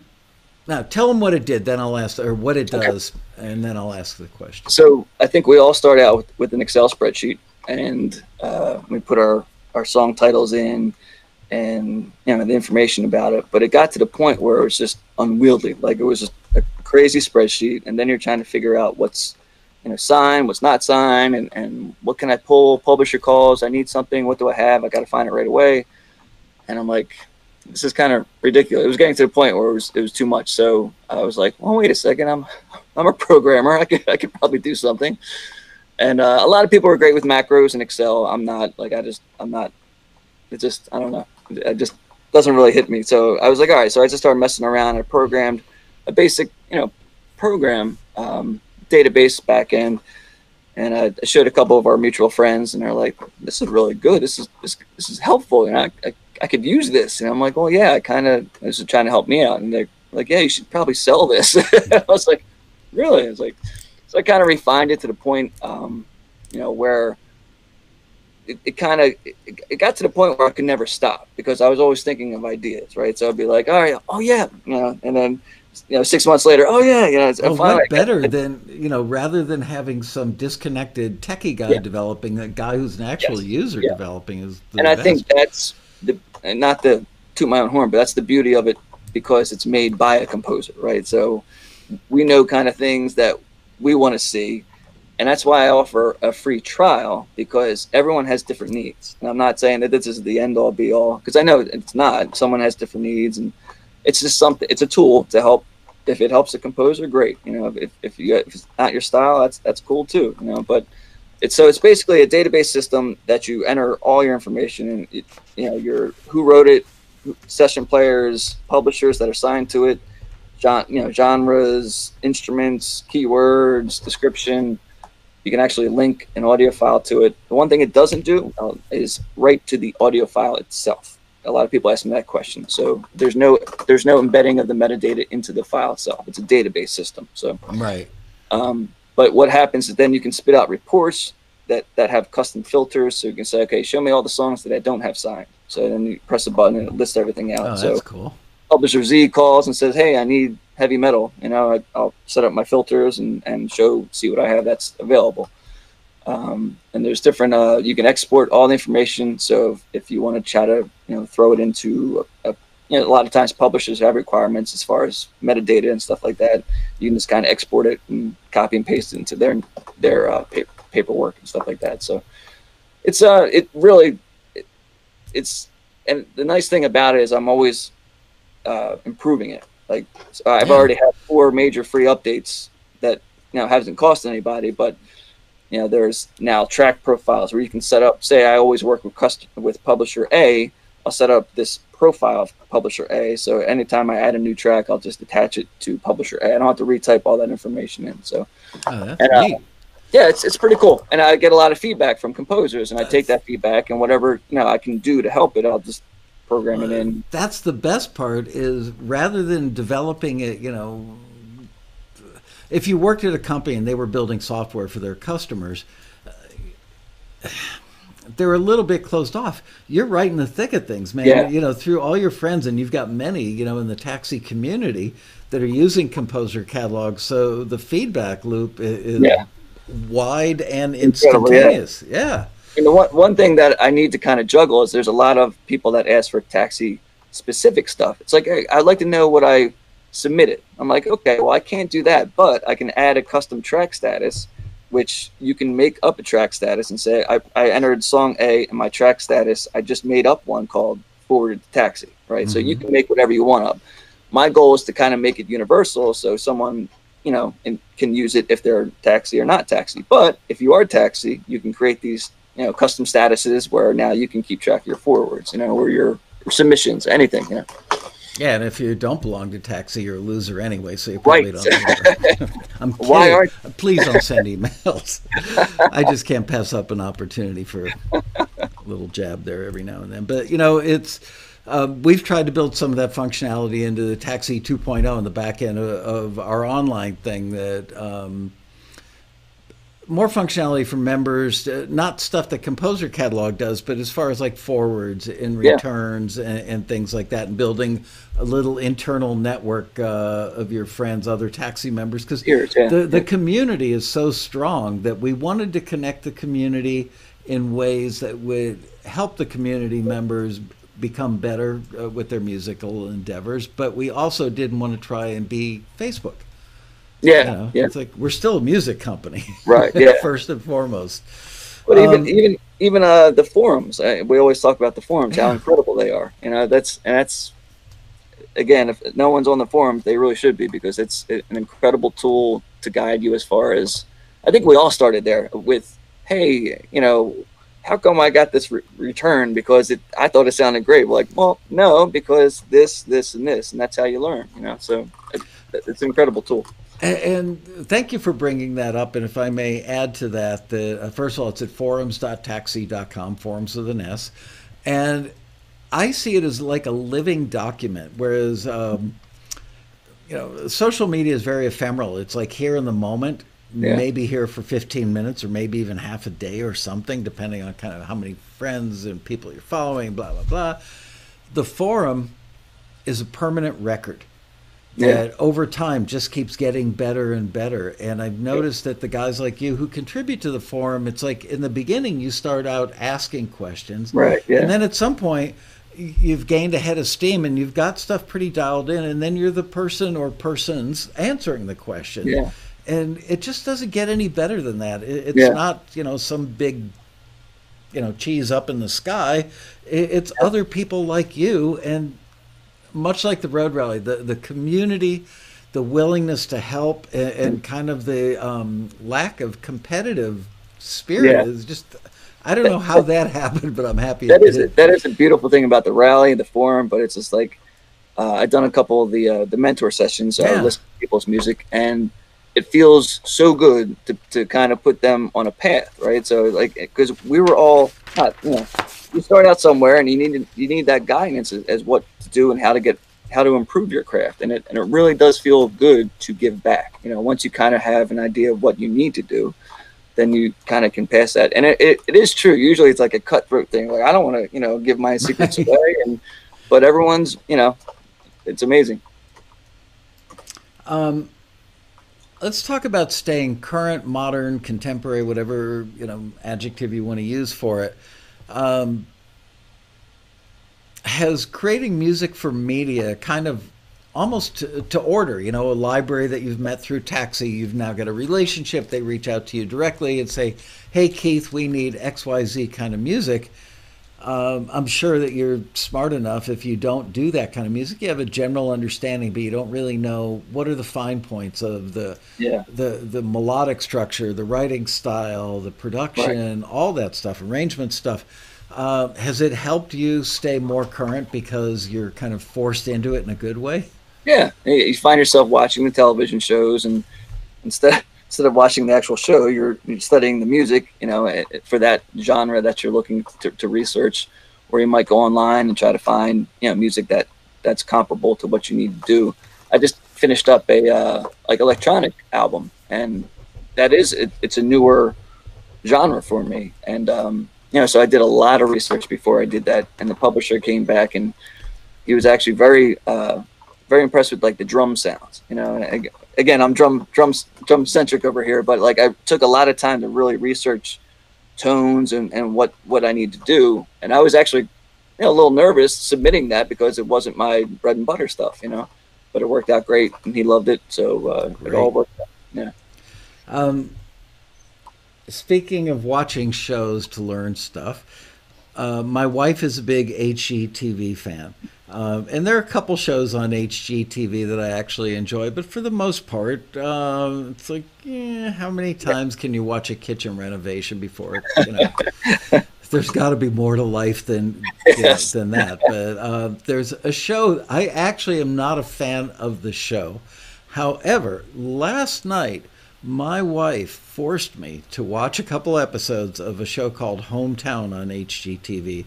now tell them what it did, then I'll ask, or what it does, okay. and then I'll ask the question. So I think we all start out with, with an Excel spreadsheet, and uh, we put our our song titles in and you know the information about it. But it got to the point where it was just unwieldy. Like it was just a crazy spreadsheet and then you're trying to figure out what's you know signed what's not signed and, and what can i pull? Publisher calls i need something what do i have? I got to find it right away. And i'm like this is kind of ridiculous. It was getting to the point where it was, it was too much. So i was like well wait a second. I'm i'm a programmer. I could i could probably do something and uh, a lot of people are great with macros and Excel. I'm not like I just I'm not. It just I don't know. It just doesn't really hit me. So I was like, all right. So I just started messing around. I programmed a basic you know program um, database backend, and I showed a couple of our mutual friends, and they're like, this is really good. This is this, this is helpful. And I, I I could use this. And I'm like, well, yeah. I kind of this is trying to help me out. And they're like, yeah, you should probably sell this. I was like, really? I was like so I kind of refined it to the point, um, you know, where it, it kind of it, it, got to the point where I could never stop because I was always thinking of ideas, right? So I'd be like, all right, oh yeah, you know, and then you know, six months later, oh yeah, you know, it's well, what better than you know, rather than having some disconnected techie guy yeah. developing, a guy who's an actual yes. user yeah. developing is. and best. I think that's the not to toot my own horn, but that's the beauty of it because it's made by a composer, right? So we know kind of things that we want to see. And that's why I offer a free trial because everyone has different needs. And I'm not saying that this is the end all be all because I know it's not. Someone has different needs and it's just something, it's a tool to help. If it helps a composer, great. You know, if, if, you, if it's not your style, that's, that's cool too, you know, but it's so it's basically a database system that you enter all your information and it, you know your who wrote it session players publishers that are signed to it you know, genres, instruments, keywords, description. You can actually link an audio file to it. The one thing it doesn't do uh, is write to the audio file itself. a lot of people ask me that question. So there's no there's no embedding of the metadata into the file itself. It's a database system. So right. Um, but what happens is then you can spit out reports that that have custom filters. So you can say, okay, show me all the songs that I don't have signed. So then you press a button and it lists everything out. Oh, that's so cool. Publisher Z calls and says, hey, I need heavy metal. You know, I, I'll set up my filters and and show see what I have that's available. Um, and there's different uh, you can export all the information so if, if you want to try to you know throw it into a, a, you know a lot of times publishers have requirements as far as metadata and stuff like that you can just kind of export it and copy and paste it into their their uh, paper, paperwork and stuff like that so it's uh it really it, it's and the nice thing about it is i'm always uh, improving it. Like so i've Yeah. already had four major free updates that you know hasn't cost anybody but you know there's now track profiles where you can set up say i always work with custom with publisher a i'll set up this profile of publisher a. So anytime i add a new track i'll just attach it to publisher a. I don't have to retype all that information in so. Oh, And, uh, yeah it's, it's pretty cool. And i get a lot of feedback from composers and i take that feedback and whatever you know i can do to help it i'll just program it in That's the best part is rather than developing it, you know, if you worked at a company and they were building software for their customers, uh, they're a little bit closed off. You're right in the thick of things, man. Yeah. You know, through all your friends, and you've got many, you know, in the taxi community that are using Composer catalogs. So the feedback loop is Yeah. wide and Incredible, yeah. instantaneous. Yeah. And the one, one thing that I need to kind of juggle is there's a lot of people that ask for taxi specific stuff. It's like, hey, I'd like to know what I submitted. I'm like, okay, well, I can't do that, but I can add a custom track status, which you can make up a track status and say, I, I entered song A in my track status. I just made up one called Forwarded to Taxi, right? So you Mhm. can make whatever you want up. My goal is to kind of make it universal so someone you know, and can use it if they're taxi or not taxi. But if you are taxi, you can create these, you know, custom statuses where now you can keep track of your forwards, you know, or your submissions, anything, you know. Yeah, and if you don't belong to taxi, you're a loser anyway, so you probably Right. don't. I'm kidding. Why aren't- Please don't send emails. I just can't pass up an opportunity for a little jab there every now and then. But you know, it's um, we've tried to build some of that functionality into the Taxi 2.0 in the back end of, of our online thing that. Um, more functionality for members, uh, not stuff that Composer Catalog does, but as far as like forwards and Yeah. returns and, and things like that, and building a little internal network uh, of your friends, other taxi members, because yeah. the the community is so strong that we wanted to connect the community in ways that would help the community members become better uh, with their musical endeavors, but we also didn't want to try and be Facebook. Yeah, You know, yeah, it's like we're still a music company, Right, yeah. first and foremost. But even Um, even even uh, the forums, uh, we always talk about the forums, how incredible they are. You know, that's and that's again, if no one's on the forums, they really should be because it's an incredible tool to guide you as far as. I think we all started there with, hey, you know, how come I got this re- return because it I thought it sounded great. We're like, well, no, because this, this, and this, and that's how you learn. You know, so it, it's an incredible tool. And, and thank you for bringing that up. And if I may add to that, the, uh, first of all, it's at forums.taxi.com, forums with an S. And I see it as like a living document, whereas, um, you know, social media is very ephemeral. It's like here in the moment, Yeah. maybe here for 15 minutes or maybe even half a day or something, depending on kind of how many friends and people you're following, blah, blah, blah. The forum is a permanent record Yeah. that over time just keeps getting better and better. And I've noticed that the guys like you who contribute to the forum, it's like in the beginning you start out asking questions, Right, yeah. and then at some point you've gained a head of steam and you've got stuff pretty dialed in, and then you're the person or persons answering the question. Yeah. And it just doesn't get any better than that. It, it's Yeah. not you know some big you know cheese up in the sky. It, it's other people like you and much like the road rally, the the community, the willingness to help, and, and kind of the um, lack of competitive spirit Yeah. is just. I don't know how that happened, but I'm happy. that it is it. That is a beautiful thing about the rally, and the forum. But it's just like uh, I've done a couple of the uh, the mentor sessions. Yeah. I listen to people's music, and it feels so good to, to kind of put them on a path, right? So like because we were all not you know you start out somewhere and you need you need that guidance as, as, what to do and how to get how to improve your craft. And it and it really does feel good to give back. You know once you kind of have an idea of what you need to do then you kind of can pass that. And it, it, it is true. Usually it's like a cutthroat thing. Like i don't want to you know give my secrets away and but everyone's you know it's amazing. Um let's talk about staying current modern contemporary whatever you know adjective you want to use for it. Um, has creating music for media kind of almost to, to, order you know a library that you've met through taxi you've now got a relationship they reach out to you directly and say hey keith we need xyz kind of music um, i'm sure that you're smart enough if you don't do that kind of music you have a general understanding but you don't really know what are the fine points of the yeah. the the melodic structure the writing style the production right. all that stuff arrangement stuff uh, has it helped you stay more current because you're kind of forced into it in a good way? Yeah, you find yourself watching the television shows, and instead instead of watching the actual show, you're, studying the music. You know, eh, eh, for that genre that you're looking to, to research, or you might go online and try to find you know music that that's comparable to what you need to do. I just finished up a uh, like electronic album, and that is it, it's a newer genre for me, and um, you know, so I did a lot of research before I did that, and the publisher came back and he was actually very, uh, very impressed with like the drum sounds. You know, and again, I'm drum drum drum centric over here, but like I took a lot of time to really research tones and, and what what I need to do, and I was actually you know, a little nervous submitting that because it wasn't my bread and butter stuff, you know, but it worked out great and he loved it, so uh, it all worked out. Yeah. Um, Speaking of watching shows to learn stuff, uh, my wife is a big HGTV fan. Um, and there are a couple shows on HGTV that I actually enjoy, but for the most part, uh, it's like, eh, how many times can you watch a kitchen renovation before it, you know? there's got to be more to life than yes. than that. But uh, there's a show. I actually am not a fan of the show. However, last night my wife forced me to watch a couple episodes of a show called Hometown on HGTV.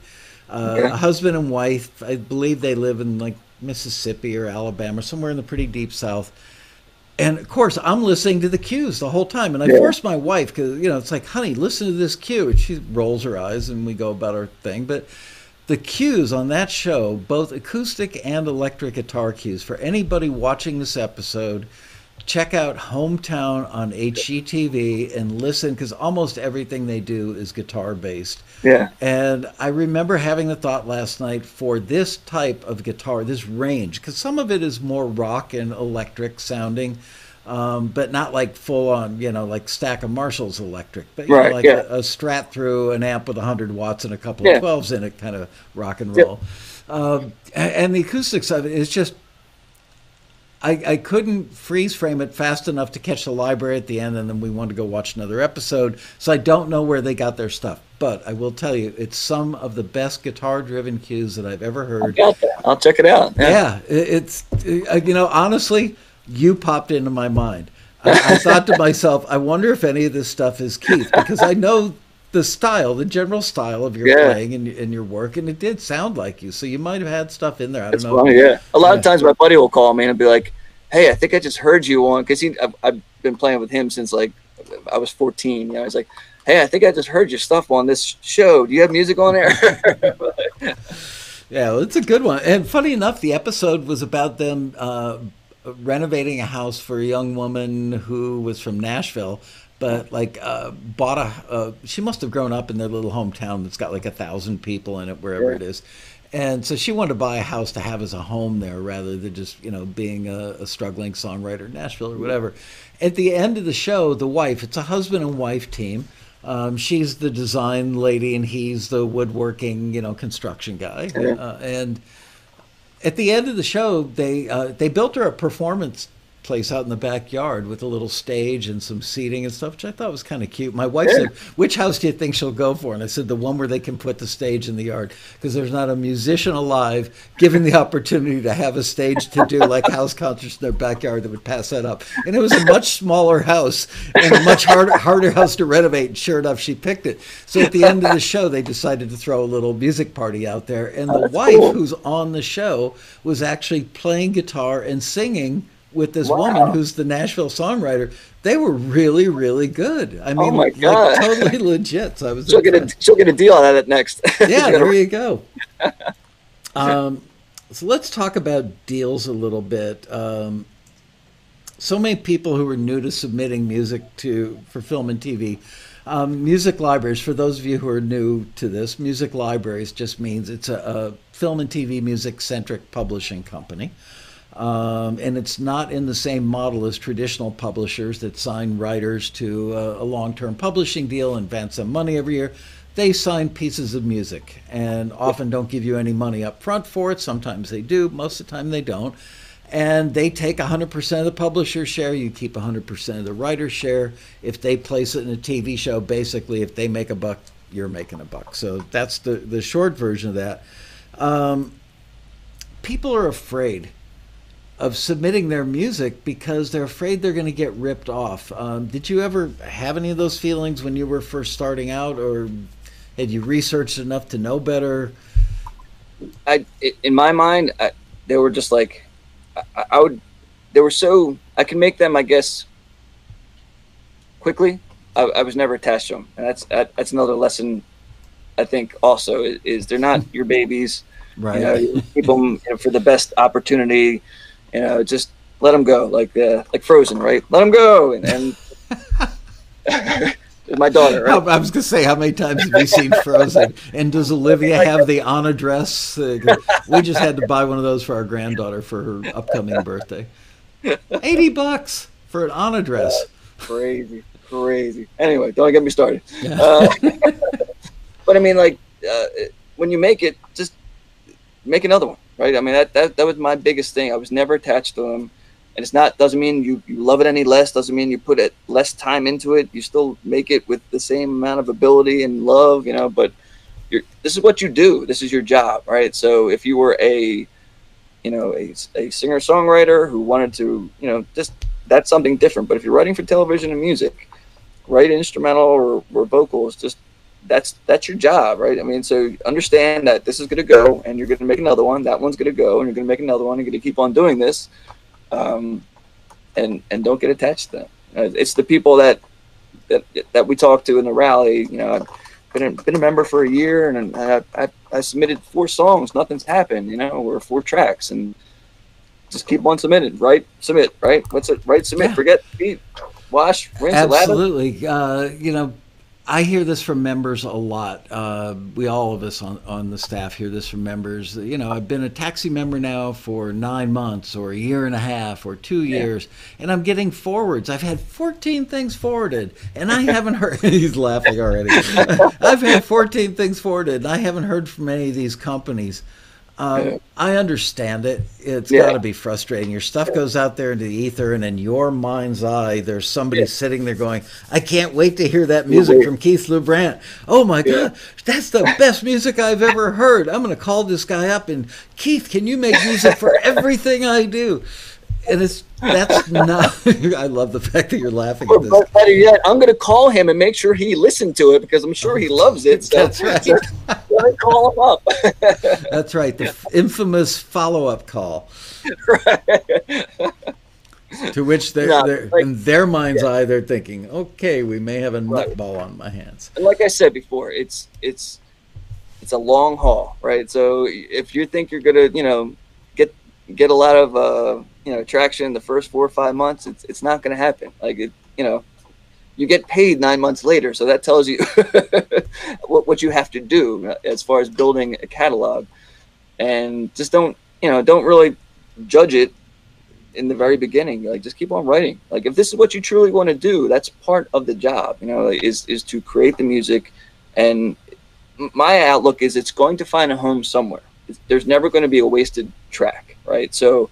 Uh, A husband and wife, I believe they live in like Mississippi or Alabama, somewhere in the pretty deep South. And of course, I'm listening to the cues the whole time. And I yeah. forced my wife because, you know, it's like, honey, listen to this cue. And she rolls her eyes and we go about our thing. But the cues on that show, both acoustic and electric guitar cues, for anybody watching this episode, check out Hometown on HGTV and listen because almost everything they do is guitar based. Yeah. And I remember having the thought last night for this type of guitar, this range, because some of it is more rock and electric sounding. Um, but not like full on, you know, like stack of Marshalls electric, but right, know, like yeah. a, a, strat through an amp with 100 watts and a couple yeah. of 12s in it, kind of rock and roll. Yeah. Um, and the acoustics of it is just I, I couldn't freeze frame it fast enough to catch the library at the end, and then we wanted to go watch another episode. So I don't know where they got their stuff, but I will tell you, it's some of the best guitar-driven cues that I've ever heard. I'll check it out. Yeah, yeah it's uh, you know honestly, you popped into my mind. I, I thought to myself, I wonder if any of this stuff is Keith because I know the style, the general style of your yeah. playing and, and, your work, and it did sound like you. So you might have had stuff in there. I don't know. Funny, yeah. A lot yeah. of times my buddy will call me and be like, "Hey, I think I just heard you on," because he I've, I've, been playing with him since like I was 14. You know, he's like, "Hey, I think I just heard your stuff on this show. Do you have music on there?" yeah, well, it's a good one. And funny enough, the episode was about them. Uh, renovating a house for a young woman who was from Nashville but like uh, bought a. Uh, she must have grown up in their little hometown that's got like a thousand people in it, wherever yeah. it is. And so she wanted to buy a house to have as a home there rather than just, you know, being a, a struggling songwriter in Nashville or whatever. At the end of the show, the wife, it's a husband and wife team. Um, she's the design lady and he's the woodworking, you know, construction guy. Uh, and at the end of the show, they uh, they built her a performance place out in the backyard with a little stage and some seating and stuff, which I thought was kind of cute. My wife said, "Which house do you think she'll go for?" And I said, "The one where they can put the stage in the yard, because there's not a musician alive given the opportunity to have a stage to do like house concerts in their backyard that would pass that up." And it was a much smaller house and a much harder harder house to renovate. And sure enough, she picked it. So at the end of the show, they decided to throw a little music party out there, and the oh, That's wife, cool. who's on the show, was actually playing guitar and singing with this Wow. woman who's the Nashville songwriter. They were really, really good. I mean, Oh like totally legit. So I was She'll get a she'll get a deal out of it next. yeah, there you go. Um, so let's talk about deals a little bit. Um, so many people who are new to submitting music to for film and TV. Um, music libraries, for those of you who are new to this, music libraries just means it's a, a film and TV music centric publishing company. Um, and it's not in the same model as traditional publishers that sign writers to a, a long term publishing deal and advance them money every year. They sign pieces of music and often don't give you any money up front for it. Sometimes they do, most of the time they don't. And they take 100% of the publisher's share, you keep 100% of the writer's share. If they place it in a TV show, basically, if they make a buck, you're making a buck. So that's the, the short version of that. Um, people are afraid of submitting their music because they're afraid they're going to get ripped off. Um, did you ever have any of those feelings when you were first starting out, or had you researched enough to know better? I in my mind, I, they were just like, I, I would, they were so I can make them, I guess, quickly. I, I was never attached to them, and that's that, that's another lesson. I think also is, is they're not your babies. Right. You know, keep them you know, for the best opportunity. You know, just let them go, like uh, like Frozen, right? Let them go, and, and my daughter, right? I was going to say, how many times have you seen Frozen? And does Olivia have the Anna dress? Uh, we just had to buy one of those for our granddaughter for her upcoming birthday. 80 bucks for an Anna dress. crazy, crazy. Anyway, don't get me started. Yeah. Uh, but I mean, like, uh, when you make it, just make another one, right? I mean, that, that that was my biggest thing. I was never attached to them, and it's not doesn't mean you you love it any less. Doesn't mean you put it less time into it. You still make it with the same amount of ability and love, you know. But you're this is what you do. This is your job, right? So if you were a you know a, a singer songwriter who wanted to you know just that's something different but if you're writing for television and music write instrumental or, or vocals just that's that's your job right i mean so understand that this is going to go and you're going to make another one that one's going to go and you're going to make another one And you're going to keep on doing this um, and and don't get attached to them Uh, it's the people that that that we talk to in the rally you know I've been a, been a member for a year and I, I, I submitted four songs nothing's happened you know or four tracks and just keep on submitting right submit right what's it right submit Yeah. forget beat wash rinse Absolutely. Uh, you know, I hear this from members a lot. Uh, we all of us on, on the staff hear this from members. You know, I've been a taxi member now for nine months or a year and a half or two years, and I'm getting forwards. I've had 14 things forwarded, and I haven't heard. he's laughing already. I've had 14 things forwarded, and I haven't heard from any of these companies. Um, I understand it. It's Yeah. got to be frustrating. Your stuff goes out there into the ether, and in your mind's eye, there's somebody Yeah. sitting there going, "I can't wait to hear that music from Keith LeBrant." Oh my Yeah. God, that's the best music I've ever heard. I'm going to call this guy up and Keith, can you make music for everything I do? And it's that's not. I love the fact that you're laughing at Or this. but better yet, I'm going to call him and make sure he listened to it because I'm sure he loves it. So That's right. call him up. That's right. The f- infamous follow-up call. Right. To which they're, No, they're like- in their mind's eye, they're thinking, "Okay, we may have a Right. nutball on my hands." and like I said before, it's it's it's a long haul, right? So if you think you're gonna, you know, get get a lot of uh, you know traction in the first four or five months, it's it's not gonna happen. Like it, you know, you get paid nine months later, so that tells you what what you have to do as far as building a catalog, and just don't you know don't really judge it in the very beginning. Like just keep on writing. Like if this is what you truly want to do that's part of the job you know is is to create the music. And my outlook is it's going to find a home somewhere. There's never going to be a wasted track right? So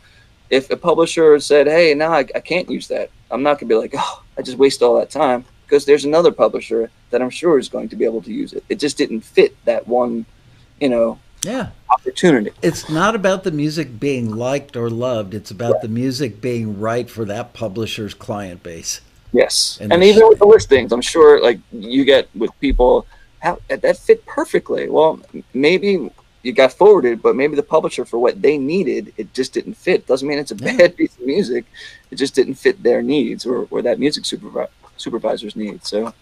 if a publisher said, "Hey, now I, I can't use that," I'm not gonna be like, "Oh, I just wasted all that time," because there's another publisher that I'm sure is going to be able to use it. It just didn't fit that one, you know, yeah opportunity. It's not about the music being liked or loved. It's about right. the music being right for that publisher's client base. Yes, and, and even with the listings, I'm sure like you get with people how that fit perfectly. Well, maybe you got forwarded, but maybe the publisher for what they needed, it just didn't fit. Doesn't mean it's a yeah. bad piece of music. It just didn't fit their needs or, or that music supervi- supervisor's needs. So,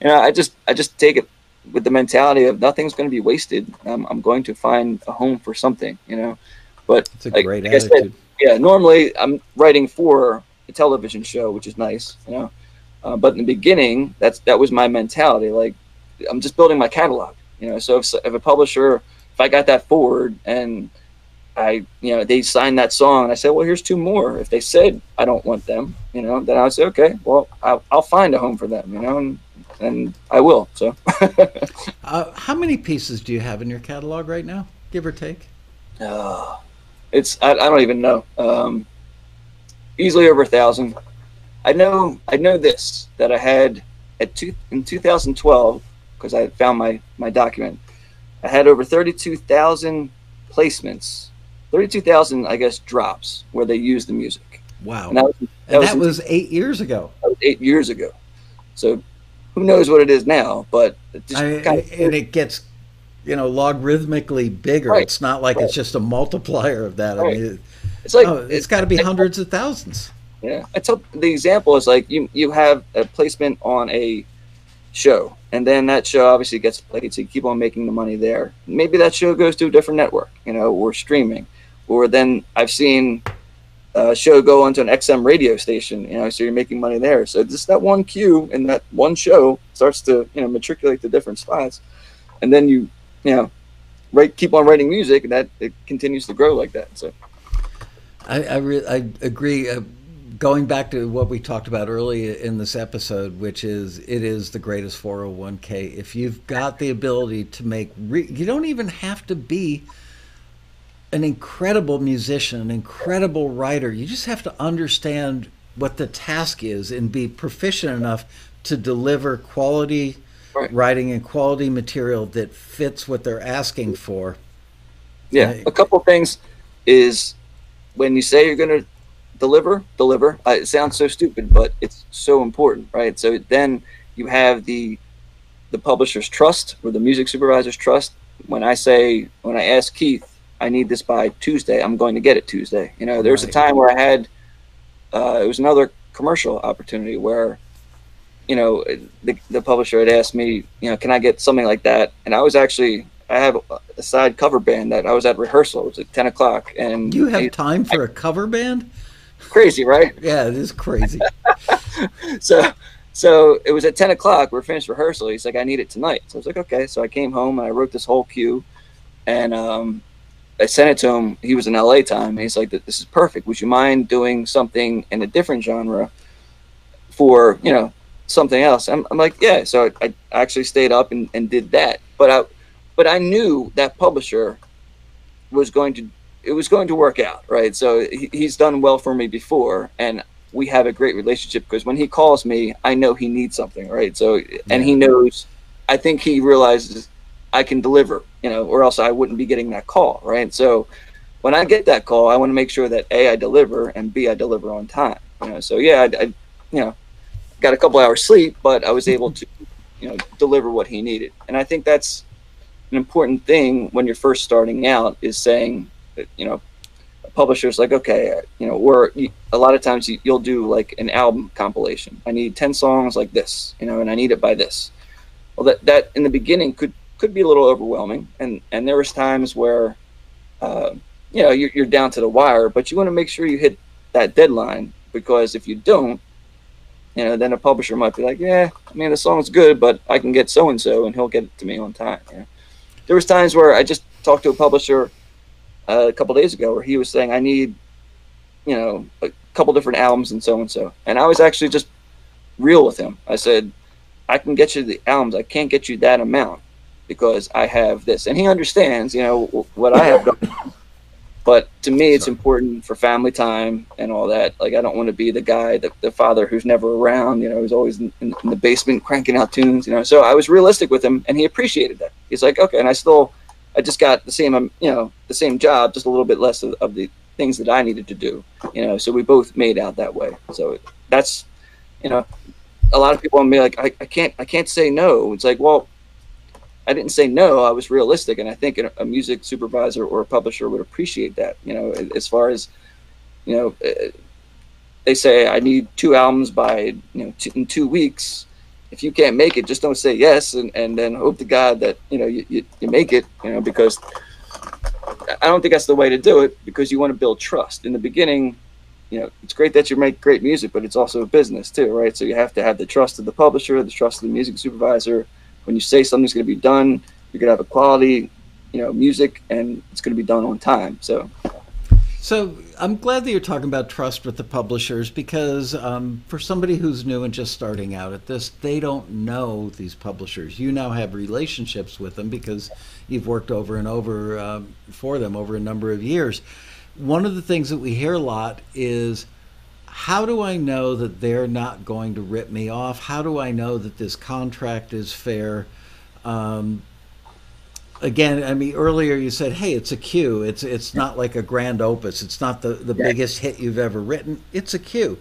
you know, I just I just take it with the mentality of nothing's going to be wasted. Um, I'm going to find a home for something, you know. But it's a like, great like attitude. Said, yeah, normally I'm writing for a television show, which is nice, you know. Uh, but in the beginning, that's that was my mentality. Like, I'm just building my catalog, you know. So if, if a publisher if I got that forward and I, you know, they signed that song and I said, well, here's two more. If they said I don't want them, you know, then I would say, okay, well, I'll, I'll find a home for them, you know, and, and I will. So, uh, how many pieces do you have in your catalog right now, give or take? Uh, it's I, I don't even know. Um, easily over a thousand. I know I know this that I had at two in 2012 because I found my my document. I had over 32,000 placements, 32,000, I guess, drops where they used the music. Wow. And that was, that and that was eight years ago. Was eight years ago. So who knows what it is now, but it I, kind of, and it gets, you know, logarithmically bigger. Right. It's not like right. it's just a multiplier of that. Right. I mean, it's like, oh, it's got to be hundreds of thousands. Yeah. I tell the example is like you, you have a placement on a show and then that show obviously gets played so you keep on making the money there. Maybe that show goes to a different network you know or streaming. Or then i've seen a show go onto an xm radio station you know so you're making money there. So just that one cue and that one show starts to you know matriculate to different spots. And then you you know write keep on writing music and that it continues to grow like that so. I i, re- I agree. Uh, going back to what we talked about earlier in this episode, which is it is the greatest 401k. If you've got the ability to make, re- you don't even have to be an incredible musician, an incredible writer. You just have to understand what the task is and be proficient enough to deliver quality right. writing and quality material that fits what they're asking for. Yeah, a couple things is when you say you're going to deliver, deliver. Uh, it sounds so stupid, but it's so important, right? So then you have the the publisher's trust or the music supervisor's trust. When I say, when I ask Keith, I need this by Tuesday, I'm going to get it Tuesday. You know, there was right. a time where I had, uh, it was another commercial opportunity where, you know, the, the publisher had asked me, you know, can I get something like that? And I was actually, I have a side cover band that I was at rehearsal. It was at 10 o'clock. And you have I, time for I, a cover band? Crazy, right? Yeah, it is crazy. so, so it was at ten o'clock. We are finished rehearsal. He's like, "I need it tonight." So I was like, "Okay." So I came home and I wrote this whole cue, and um, I sent it to him. He was in LA time. He's like, "This is perfect. Would you mind doing something in a different genre for you know something else?" I'm, I'm like, "Yeah." So I, I actually stayed up and, and did that. But I, but I knew that publisher was going to it was going to work out, right? So he, he's done well for me before, and we have a great relationship because when he calls me, I know he needs something, right? So and he knows, I think he realizes I can deliver, you know, or else I wouldn't be getting that call, right? So when I get that call, I want to make sure that a I deliver and b I deliver on time, you know. So yeah, I, I you know got a couple hours sleep, but I was able to you know deliver what he needed, and I think that's an important thing when you're first starting out is saying you know, publishers like, okay, you know, we're a lot of times you, will do like an album compilation. I need 10 songs like this, you know, and I need it by this. Well, that, that in the beginning could, could be a little overwhelming. And, and there was times where, uh, you know, you're, you're down to the wire, but you want to make sure you hit that deadline because if you don't, you know, then a publisher might be like, yeah, I mean, the song's good, but I can get so-and-so and he'll get it to me on time. You know? There was times where I just talked to a publisher uh, a couple days ago where he was saying I need, you know, a couple different albums and so and so, and I was actually just real with him. I said, I can get you the albums. I can't get you that amount because I have this, and he understands, you know, what I have done. But to me, it's Sorry. important for family time and all that. Like, I don't want to be the guy, the, the father who's never around, you know, who's always in, in, in the basement cranking out tunes, you know. So I was realistic with him and he appreciated that. He's like, okay. And I still, I just got the same, um, you know, the same job, just a little bit less of, of the things that I needed to do, you know. So we both made out that way. So that's, you know, a lot of people want me like, I, I can't, I can't say no. It's like, well, I didn't say no. I was realistic, and I think a, music supervisor or a publisher would appreciate that. You know, as far as you know, they say I need two albums by you know two, in two weeks. If you can't make it, just don't say yes, and, and then hope to God that you know you, you, you make it. You know, because I don't think that's the way to do it. Because you want to build trust in the beginning. You know, it's great that you make great music, but it's also a business too, right? So you have to have the trust of the publisher, the trust of the music supervisor when you say something's going to be done, you're going to have a quality, you know, music, and it's going to be done on time. So, So I'm glad that you're talking about trust with the publishers because um, for somebody who's new and just starting out at this, they don't know these publishers. You now have relationships with them because you've worked over and over um, for them over a number of years. One of the things that we hear a lot is how do I know that they're not going to rip me off? How do I know that this contract is fair? Um, again, I mean, earlier you said, "Hey, it's a cue. It's it's not like a grand opus. It's not the the Yeah. biggest hit you've ever written. It's a cue."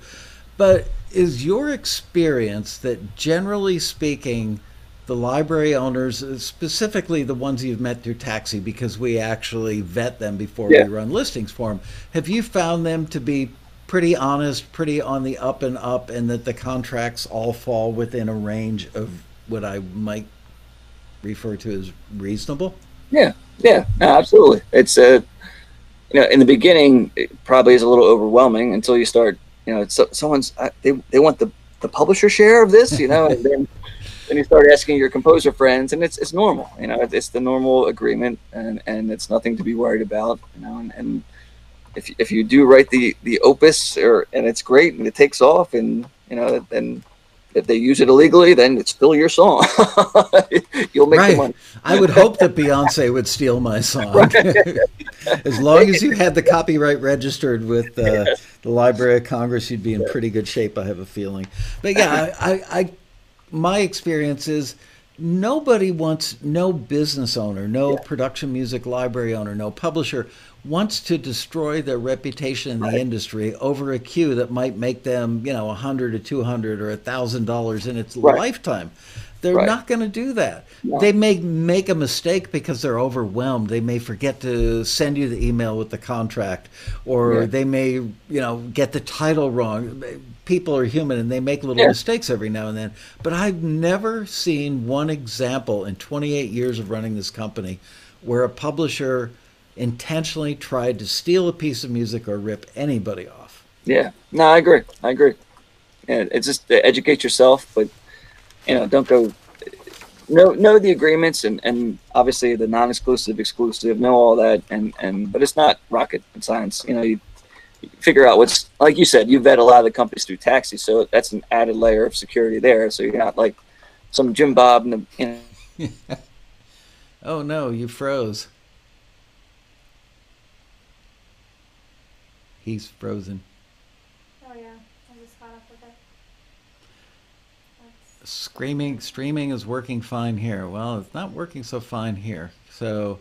But is your experience that generally speaking, the library owners, uh, specifically the ones you've met through Taxi, because we actually vet them before Yeah. we run listings for them, have you found them to be pretty honest, pretty on the up and up, and that the contracts all fall within a range of what I might refer to as reasonable? yeah, yeah, no, absolutely. It's a, you know, in the beginning, it probably is a little overwhelming until you start, you know, it's, so, someone's uh, they they want the the publisher share of this, you know, and then then you start asking your composer friends, and it's it's normal, you know, it's the normal agreement, and and it's nothing to be worried about, you know, and, and if if you do write the the opus or and it's great and it takes off, and you know, then if they use it illegally, then it's still your song. You'll make the Right. money. I would hope that Beyonce would steal my song. as long as you had the copyright registered with uh, the Library of Congress, you'd be in pretty good shape. I have a feeling. But yeah, I, I, I my experience is nobody wants, no business owner, no production music library owner, no publisher wants to destroy their reputation in the industry over a cue that might make them, you know, a hundred or two hundred or a thousand dollars in its Right. lifetime. They're Right. not going to do that. They may make a mistake because they're overwhelmed. They may forget to send you the email with the contract, or Yeah. they may, you know, get the title wrong. People are human and they make little Yeah. mistakes every now and then. But I've never seen one example in 28 years of running this company where a publisher intentionally tried to steal a piece of music or rip anybody off. Yeah, no, I agree. I agree. Yeah, it's just educate yourself, but you know, don't go. Know know the agreements and and obviously the non-exclusive, exclusive. Know all that, and and but it's not rocket science. You know, you, figure out what's like you said. You vet a lot of the companies through taxi, so that's an added layer of security there. So you're not like some Jim Bob and the, you know. Oh no, you froze. He's frozen. Oh yeah, I just caught up with it. That's, Screaming, streaming is working fine here. Well, it's not working so fine here. So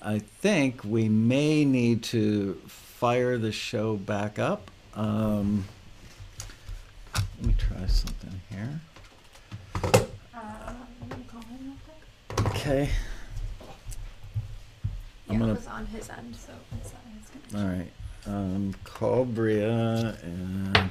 I think we may need to fire the show back up. Um, let me try something here. uh, I'm gonna call him real quick. Okay. I'm Yeah, gonna- it was on his end, so it's not his connection. All right. Um, call Bria and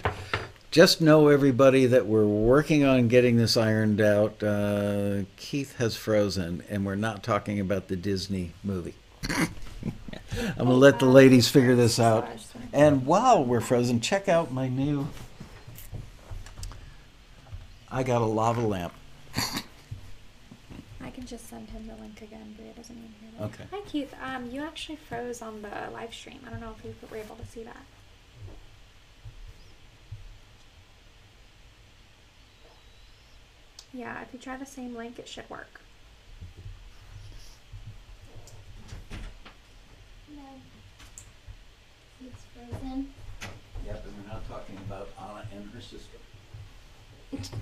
just know everybody that we're working on getting this ironed out. Uh, Keith has frozen, and we're not talking about the Disney movie. I'm gonna let the ladies figure this out. And while we're frozen, check out my new. I got a lava lamp. I can just send him the link again. Bria doesn't even hear that. Okay. Hi Keith. Um, you actually froze on the live stream. I don't know if you were able to see that. Yeah, if you try the same link, it should work. No. It's frozen. Yep, and we're not talking about Anna and her sister.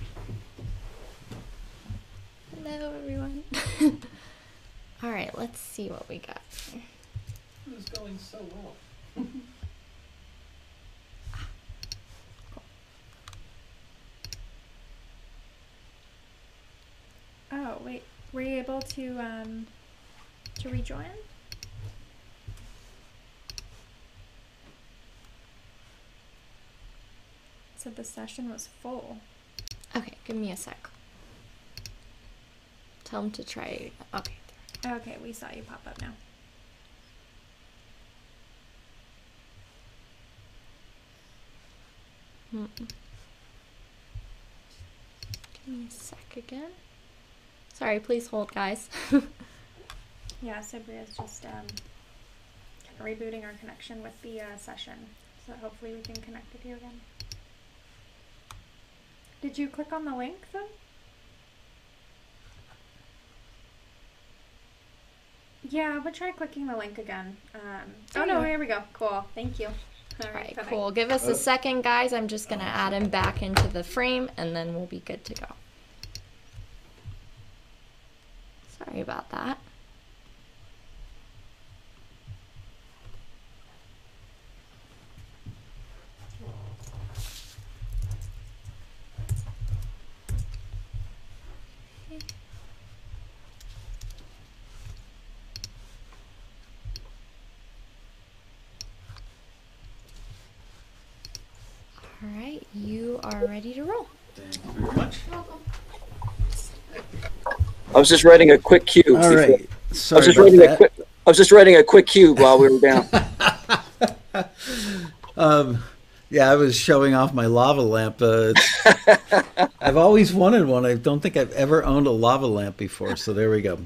Hello, everyone. All right, let's see what we got. It was going so well. Oh wait, were you able to um to rejoin? Said the session was full. Okay, give me a sec. Tell him to try. Okay. Okay, we saw you pop up now. Mm-mm. Give me a sec again. Sorry, please hold, guys. Yeah, Sabria's just um rebooting our connection with the uh, session, so hopefully we can connect with you again. Did you click on the link though? Yeah, but try clicking the link again. Um, oh no, here we go. Cool. Thank you. All All right, cool. Give us Oh. a second, guys. I'm just gonna add him back into the frame, and then we'll be good to go. Sorry about that. All right, you are ready to roll. Thank you very much. I was just writing a quick cube. All before- right. I Sorry was just about writing a that. quick. I was just writing a quick cube while we were down. Um, yeah, I was showing off my lava lamp. Uh, it's- I've always wanted one. I don't think I've ever owned a lava lamp before. So there we go.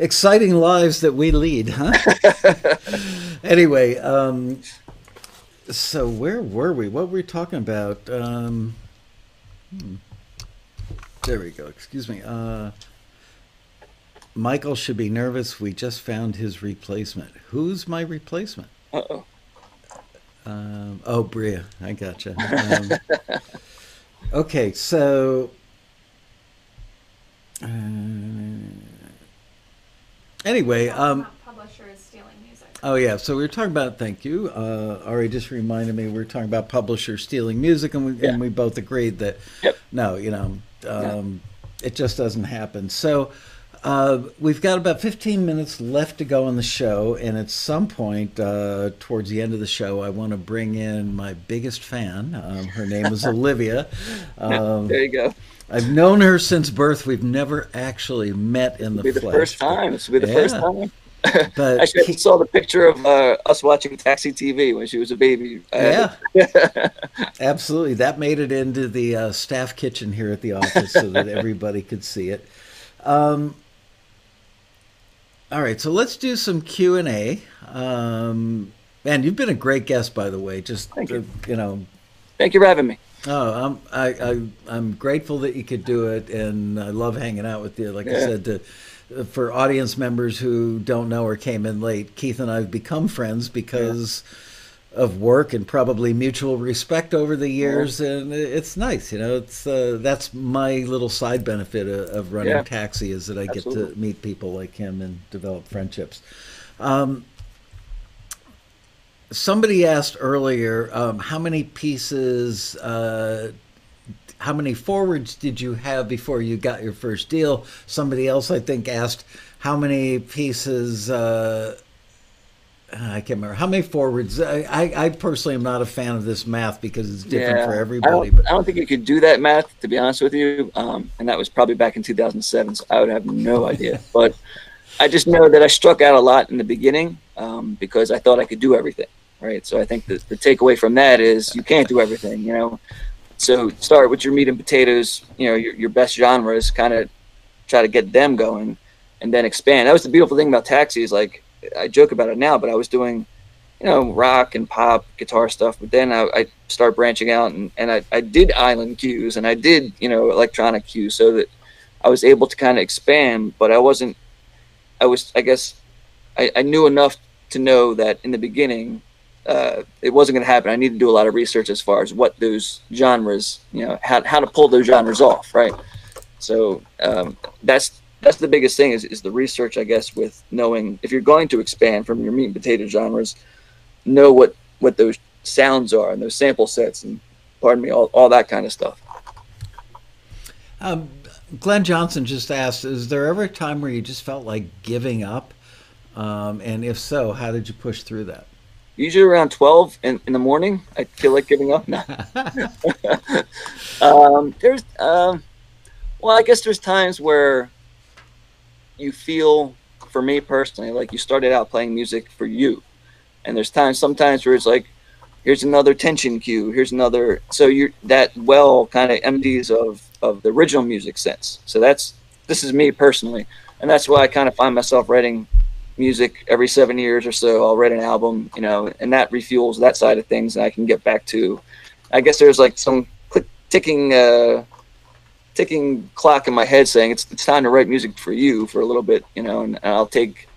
Exciting lives that we lead, huh? anyway, um, so where were we? What were we talking about? Um, hmm. There we go. Excuse me. Uh, Michael should be nervous. We just found his replacement. Who's my replacement? Uh oh. Um, oh, Bria, I gotcha. Um, okay, so uh, anyway, um, publisher is stealing music. Oh yeah, so we were talking about. Thank you, uh, Ari. Just reminded me we were talking about publishers stealing music, and we Yeah. and we both agreed that Yep. no, you know, um, it just doesn't happen. So. Uh, we've got about 15 minutes left to go on the show, and at some point uh, towards the end of the show, I want to bring in my biggest fan. Um, her name is Olivia. Um, There you go. I've known her since birth. We've never actually met in the Be the flesh. first time. This will be the first time. But Actually, I saw the picture of uh, us watching Taxi TV when she was a baby. Yeah, absolutely. That made it into the uh, staff kitchen here at the office so that everybody could see it. Um, all right, so let's do some Q and A. Um, man, you've been a great guest, by the way. Just Thank you. uh, you know, Thank you for having me. Oh, I'm I, I I'm grateful that you could do it, and I love hanging out with you. Like I said, to, for audience members who don't know or came in late, Keith and I have become friends because of work and probably mutual respect over the years, and it's nice. You know, it's uh, that's my little side benefit of, of running Yeah. taxi is that I get to meet people like him and develop friendships. Um, somebody asked earlier um, how many pieces uh, how many forwards did you have before you got your first deal somebody else i think asked how many pieces uh, i can't remember how many forwards I, I, I personally am not a fan of this math because it's different for I everybody don't, but I don't think you could do that math, to be honest with you. Um, and that was probably back in 2007, so I would have no idea. but I just know that I struck out a lot in the beginning um, because I thought I could do everything, right? So I think the, the takeaway from that is you can't do everything, you know? So start with your meat and potatoes, you know, your, your best genres, kind of try to get them going and then expand. That was the beautiful thing about Taxi is like, I joke about it now, but I was doing you know, rock and pop guitar stuff. But then I, I start branching out and, and I, I did island cues and I did, you know, electronic cues so that I was able to kind of expand, but I wasn't, I was, I guess I, I knew enough to know that in the beginning, uh, it wasn't going to happen. I need to do a lot of research as far as what those genres, you know, how, how to pull those genres off, right? So um, that's that's the biggest thing is, is the research, I guess, with knowing if you're going to expand from your meat and potato genres, know what what those sounds are and those sample sets and pardon me, all, all that kind of stuff. Um, Glenn Johnson just asked, is there ever a time where you just felt like giving up? Um, and if so, how did you push through that? Usually around 12 in, in the morning, I feel like giving up. No. um, there's, um, well, I guess there's times where you feel, for me personally, like you started out playing music for you. And there's times, sometimes where it's like, here's another tension cue here's another so you're that well kind of empties of of the original music sense so that's this is me personally and that's why i kind of find myself writing music every seven years or so i'll write an album you know and that refuels that side of things and i can get back to i guess there's like some click, ticking uh ticking clock in my head saying it's, it's time to write music for you for a little bit you know and, and i'll take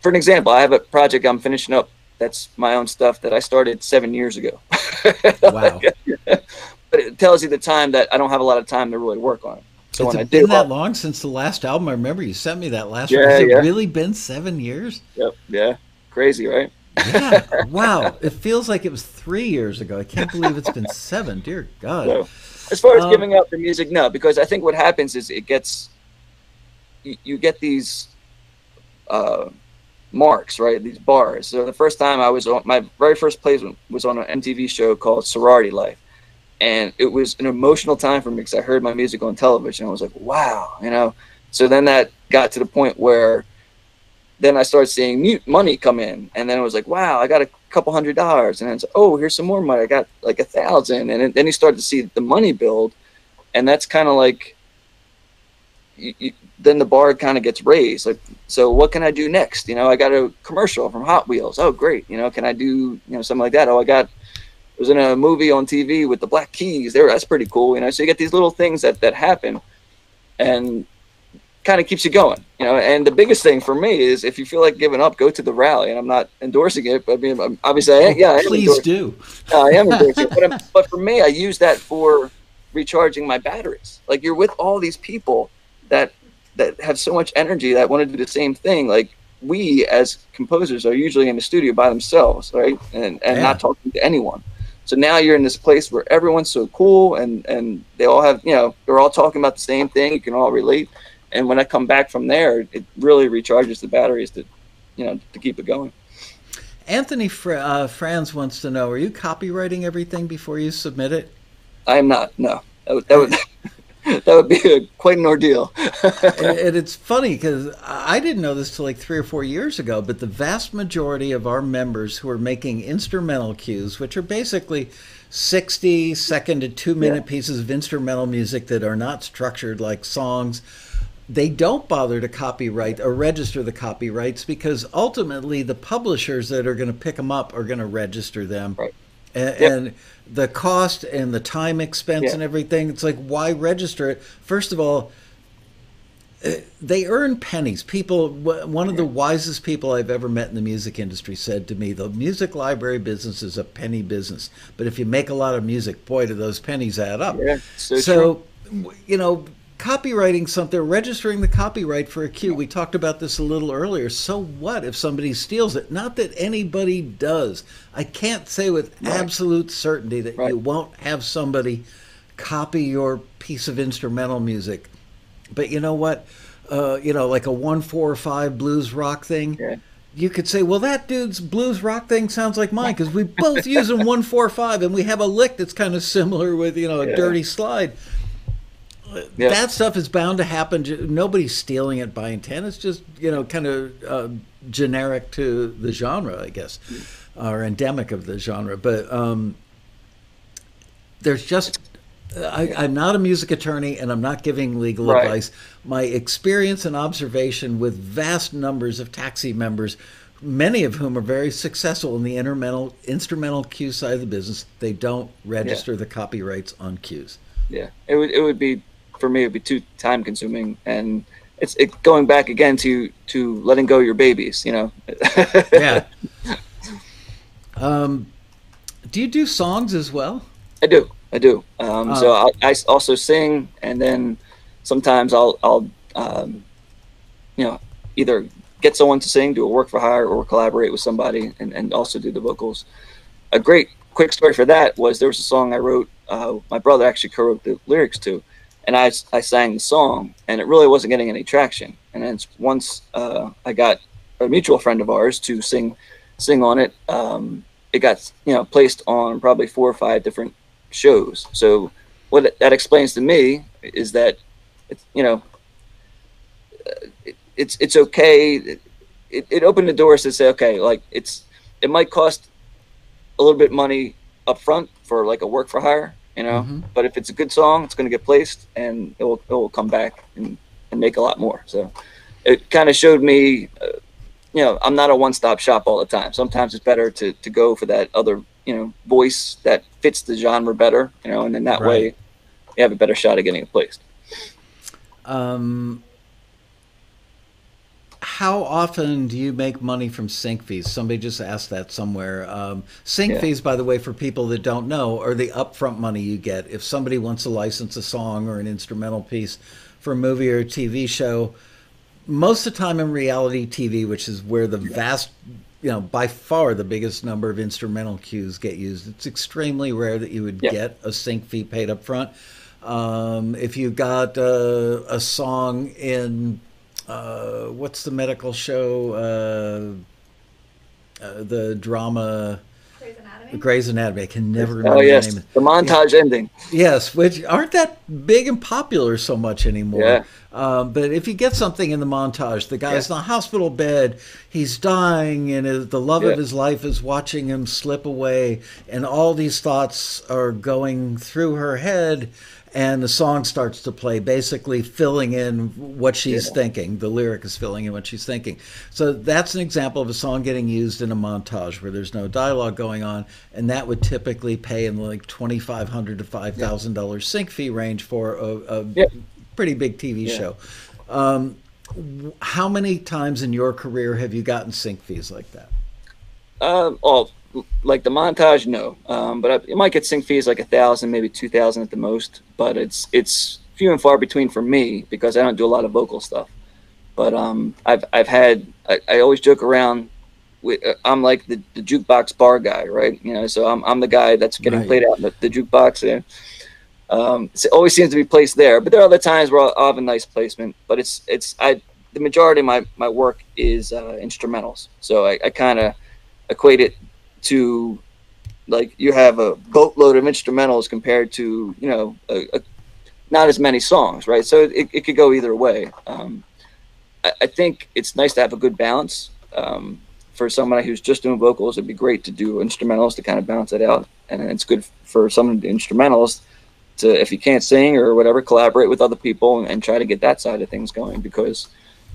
for an example i have a project i'm finishing up that's my own stuff that I started seven years ago. Wow. but it tells you the time that I don't have a lot of time to really work on it. So it's when I been that long since the last album. I remember you sent me that last yeah, one. Has yeah. it really been seven years? Yep. Yeah. Crazy, right? yeah. Wow. It feels like it was three years ago. I can't believe it's been seven. Dear God. So, as far as um, giving up the music, no, because I think what happens is it gets, you, you get these, uh, marks, right? These bars. So the first time I was on my very first placement was on an MTV show called Sorority Life. And it was an emotional time for me because I heard my music on television. I was like, wow, you know. So then that got to the point where then I started seeing mute money come in, and then it was like, wow, I got a couple hundred dollars, and then it's oh, here's some more money. I got like a thousand, and then you start to see the money build, and that's kind of like you, you, then the bar kind of gets raised. Like, so what can I do next? You know, I got a commercial from Hot Wheels. Oh, great. You know, can I do you know something like that? Oh, I got was in a movie on TV with the Black Keys. There, that's pretty cool. You know, so you get these little things that that happen, and kind of keeps you going. You know, and the biggest thing for me is if you feel like giving up, go to the rally. And I'm not endorsing it, but I mean, obviously, I, yeah, I please do. Uh, I am endorsing it, but, but for me, I use that for recharging my batteries. Like you're with all these people that that have so much energy that want to do the same thing. Like we as composers are usually in the studio by themselves, right? And and yeah. not talking to anyone. So now you're in this place where everyone's so cool and and they all have, you know, they're all talking about the same thing. You can all relate. And when I come back from there, it really recharges the batteries to, you know, to keep it going. Anthony Fr- uh, Franz wants to know: Are you copyrighting everything before you submit it? I am not. No, that would, that would that would be a, quite an ordeal. and it's funny because I didn't know this till like three or four years ago, but the vast majority of our members who are making instrumental cues, which are basically 60 second to two minute yeah. pieces of instrumental music that are not structured like songs, they don't bother to copyright or register the copyrights because ultimately the publishers that are going to pick them up are going to register them. Right. And, yep. and the cost and the time expense yeah. and everything. It's like, why register it? First of all, eh, they earn pennies. People, one of the wisest people I've ever met in the music industry said to me, the music library business is a penny business. But if you make a lot of music, boy, do those pennies add up. Yeah, so, so you know, copyrighting something, registering the copyright for a cue. We talked about this a little earlier. So what if somebody steals it? Not that anybody does. I can't say with right. absolute certainty that right. you won't have somebody copy your piece of instrumental music. But you know what? Uh, you know, like a one four five blues rock thing. Yeah. You could say, well, that dude's blues rock thing sounds like mine because we both use a one four five, and we have a lick that's kind of similar with you know a yeah. dirty slide yeah. that stuff is bound to happen. Nobody's stealing it by intent. It's just you know kind of uh, generic to the genre, I guess, or endemic of the genre. But um, there's just I, am not a music attorney and I'm not giving legal right. advice. My experience and observation with vast numbers of taxi members, many of whom are very successful in the instrumental instrumental cue side of the business, they don't register yeah. the copyrights on cues. Yeah, it would it would be for me it'd be too time consuming and it's it going back again to to letting go your babies you know yeah Um, do you do songs as well? I do. I do. Um, so I, I, also sing, and then sometimes I'll I'll um, you know either get someone to sing, do a work for hire, or collaborate with somebody, and, and also do the vocals. A great quick story for that was there was a song I wrote. Uh, my brother actually co-wrote the lyrics to, and I, I sang the song, and it really wasn't getting any traction. And then once uh, I got a mutual friend of ours to sing sing on it, um, it got you know placed on probably four or five different shows. So what that explains to me is that it's you know uh, it, it's it's okay. It, it opened the doors to say okay, like it's it might cost a little bit money up front for like a work for hire, you know. Mhm. But if it's a good song, it's going to get placed and it will it will come back and, and make a lot more. So it kind of showed me. Uh, you know, I'm not a one-stop shop all the time. Sometimes it's better to, to go for that other, you know, voice that fits the genre better, you know, and then that way you have a better shot at getting it placed. Um, how often do you make money from sync fees? Somebody just asked that somewhere. Um, sync Yeah. fees, by the way, for people that don't know, are the upfront money you get if somebody wants to license a song or an instrumental piece for a movie or a TV show. Most of the time in reality TV, which is where the vast, you know, by far the biggest number of instrumental cues get used, it's extremely rare that you would Yeah. get a sync fee paid up front. Um, if you got uh, a song in uh, what's the medical show? Uh, uh, the drama Grey's Anatomy. Grey's Anatomy. I can never remember Oh the yes, name. of- the montage ending. Yes, which aren't that big and popular so much anymore. Yeah. Um, but if you get something in the montage, the guy's in a hospital bed, he's dying, and the love Yeah. of his life is watching him slip away, and all these thoughts are going through her head, and the song starts to play, basically filling in what she's Yeah. thinking. The lyric is filling in what she's thinking. So that's an example of a song getting used in a montage where there's no dialogue going on, and that would typically pay in like twenty five hundred to five thousand dollars sync fee range for a, a Yeah. pretty big TV Yeah. show. Um, how many times in your career have you gotten sync fees like that? Um, oh, like the montage, no. Um, but I, it might get sync fees like a thousand, maybe two thousand at the most. But it's it's few and far between for me because I don't do a lot of vocal stuff. But um, I've I've had I, I always joke around. With, uh, I'm like the, the jukebox bar guy, right? You know, so I'm, I'm the guy that's getting Right. played out in the, the jukebox. And, um, it always seems to be placed there, but there are other times where I'll, I'll have a nice placement. But it's it's I the majority of my my work is uh, instrumentals, so I, I kind of equate it to like you have a boatload of instrumentals compared to you know a, a, not as many songs right? So it, it could go either way. Um, I, I think it's nice to have a good balance. Um, for somebody who's just doing vocals it'd be great to do instrumentals to kind of balance it out. And it's good for someone to do instrumentals to if you can't sing or whatever collaborate with other people and, and try to get that side of things going because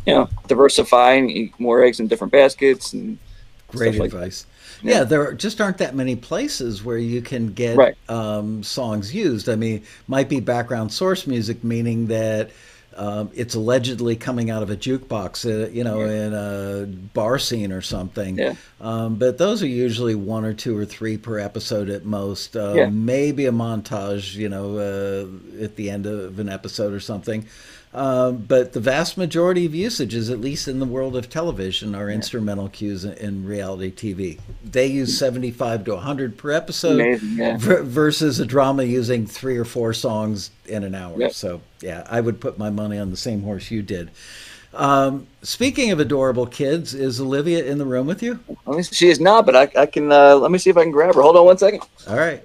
you know diversify and eat more eggs in different baskets and Great stuff like advice. Yeah. Yeah. there just aren't that many places where you can get Right. um, songs used. I mean, might be background source music, meaning that um, it's allegedly coming out of a jukebox, uh, you know, in a bar scene or something. Yeah. Um, but those are usually one or two or three per episode at most. Uh, Yeah. Maybe a montage, you know, uh, at the end of an episode or something. Um, but the vast majority of usages, at least in the world of television, are instrumental cues in, in reality TV. They use 75 to 100 per episode Amazing, yeah. ver- versus a drama using three or four songs in an hour. Yep. So, yeah, I would put my money on the same horse you did. Um, speaking of adorable kids, is Olivia in the room with you? Let me see. She is not, but I, I can. Uh, let me see if I can grab her. Hold on one second. All right.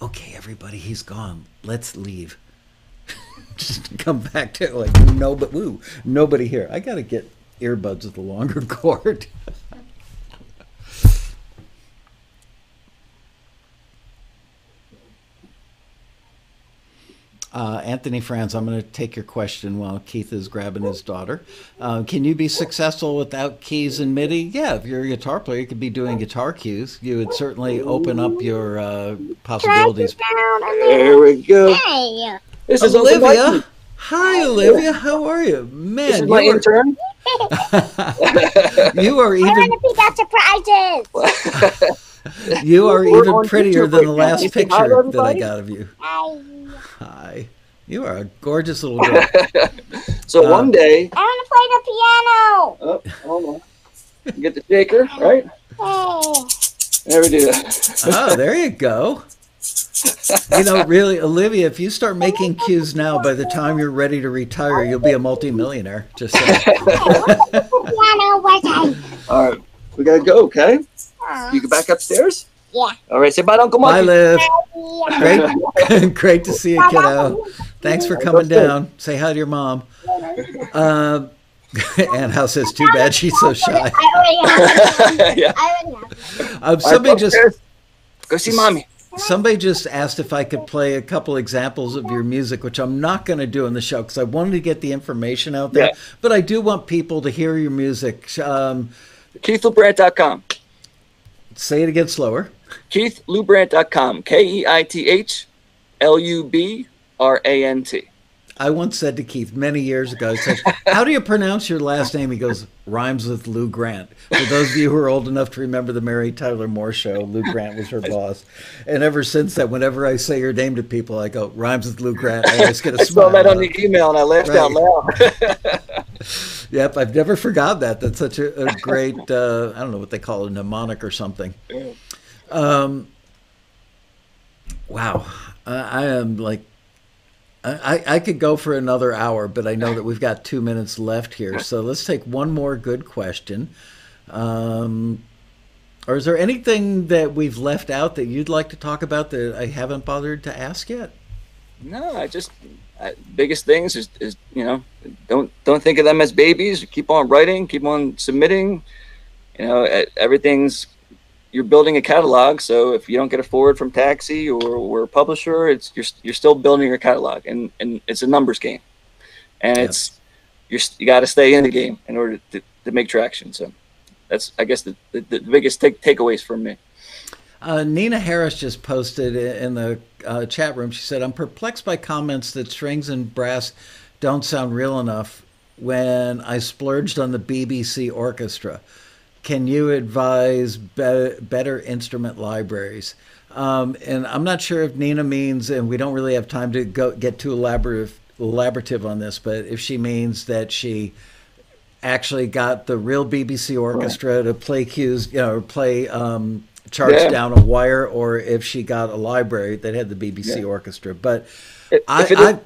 Okay, everybody, he's gone. Let's leave. Just come back to like no, but woo, nobody here. I gotta get earbuds with a longer cord. Uh, Anthony Franz, I'm going to take your question while Keith is grabbing his daughter. Uh, can you be successful without keys and MIDI? Yeah, if you're a guitar player, you could be doing guitar cues. You would certainly open up your uh, possibilities. There we go. Hey, This is Olivia, hi Olivia, how are you? Man, This is my you are- intern. you are even. I even want to pick out surprises. you are We're even prettier than the last You say hi picture that I got of you. I, Hi. You are a gorgeous little girl. so Uh, one day, I want to play the piano. oh, hold on. You Get the shaker, right? Hey. There we do that. oh, there you go. You know, really, Olivia, if you start making cues now, by the time you're ready to retire, you'll be a multimillionaire. Just saying. piano? All right, we gotta go. Okay, you go back upstairs. Yeah. All right, say bye, to Uncle Bye, Monkey. Liv. yeah. Great, great to see you, kiddo. Thanks for coming down. Say hi to your mom. Um, Ann House says, "Too bad she's so shy." I already have. yeah. I already have. Um, somebody go just go see mommy. Somebody just asked if I could play a couple examples of your music, which I'm not going to do in the show because I wanted to get the information out there. Yeah. But I do want people to hear your music. Um, KeithLubrant.com. say it again slower. KeithLubrant.com. K E I T H L U B R A N T. I once said to Keith many years ago, I said, How do you pronounce your last name? He goes, Rhymes with Lou Grant. For those of you who are old enough to remember the Mary Tyler Moore show, Lou Grant was her boss. And ever since that, whenever I say your name to people, I go, Rhymes with Lou Grant. I always get a I smile. I saw that on the email and I laughed out loud. Yep, I've never forgot that. That's such a, a great, uh, I don't know what they call it, a mnemonic or something. Um, wow. I, I am like, I, I could go for another hour, but I know that we've got two minutes left here. So let's take one more good question. Um, or is there anything that we've left out that you'd like to talk about that I haven't bothered to ask yet? No, I just I, biggest things is, is you know don't don't think of them as babies. Keep on writing, keep on submitting. You know everything's you're building a catalog. So if you don't get a forward from Taxi or or a publisher, it's you're you're still building your catalog, and and it's a numbers game, and Yep. it's you're you got to stay in the game in order to, to make traction. So that's I guess the the, the biggest take, takeaways from me. Uh, Nina Harris just posted in the uh, chat room. She said, "I'm perplexed by comments that strings and brass don't sound real enough when I splurged on the BBC orchestra. Can you advise be- better instrument libraries?" Um, and I'm not sure if Nina means, and we don't really have time to go get too elaborative elaborative on this, but if she means that she actually got the real BBC orchestra to play cues, you know, or play um, charts Yeah. down a wire, or if she got a library that had the BBC Yeah. orchestra. But If, I, if it is- I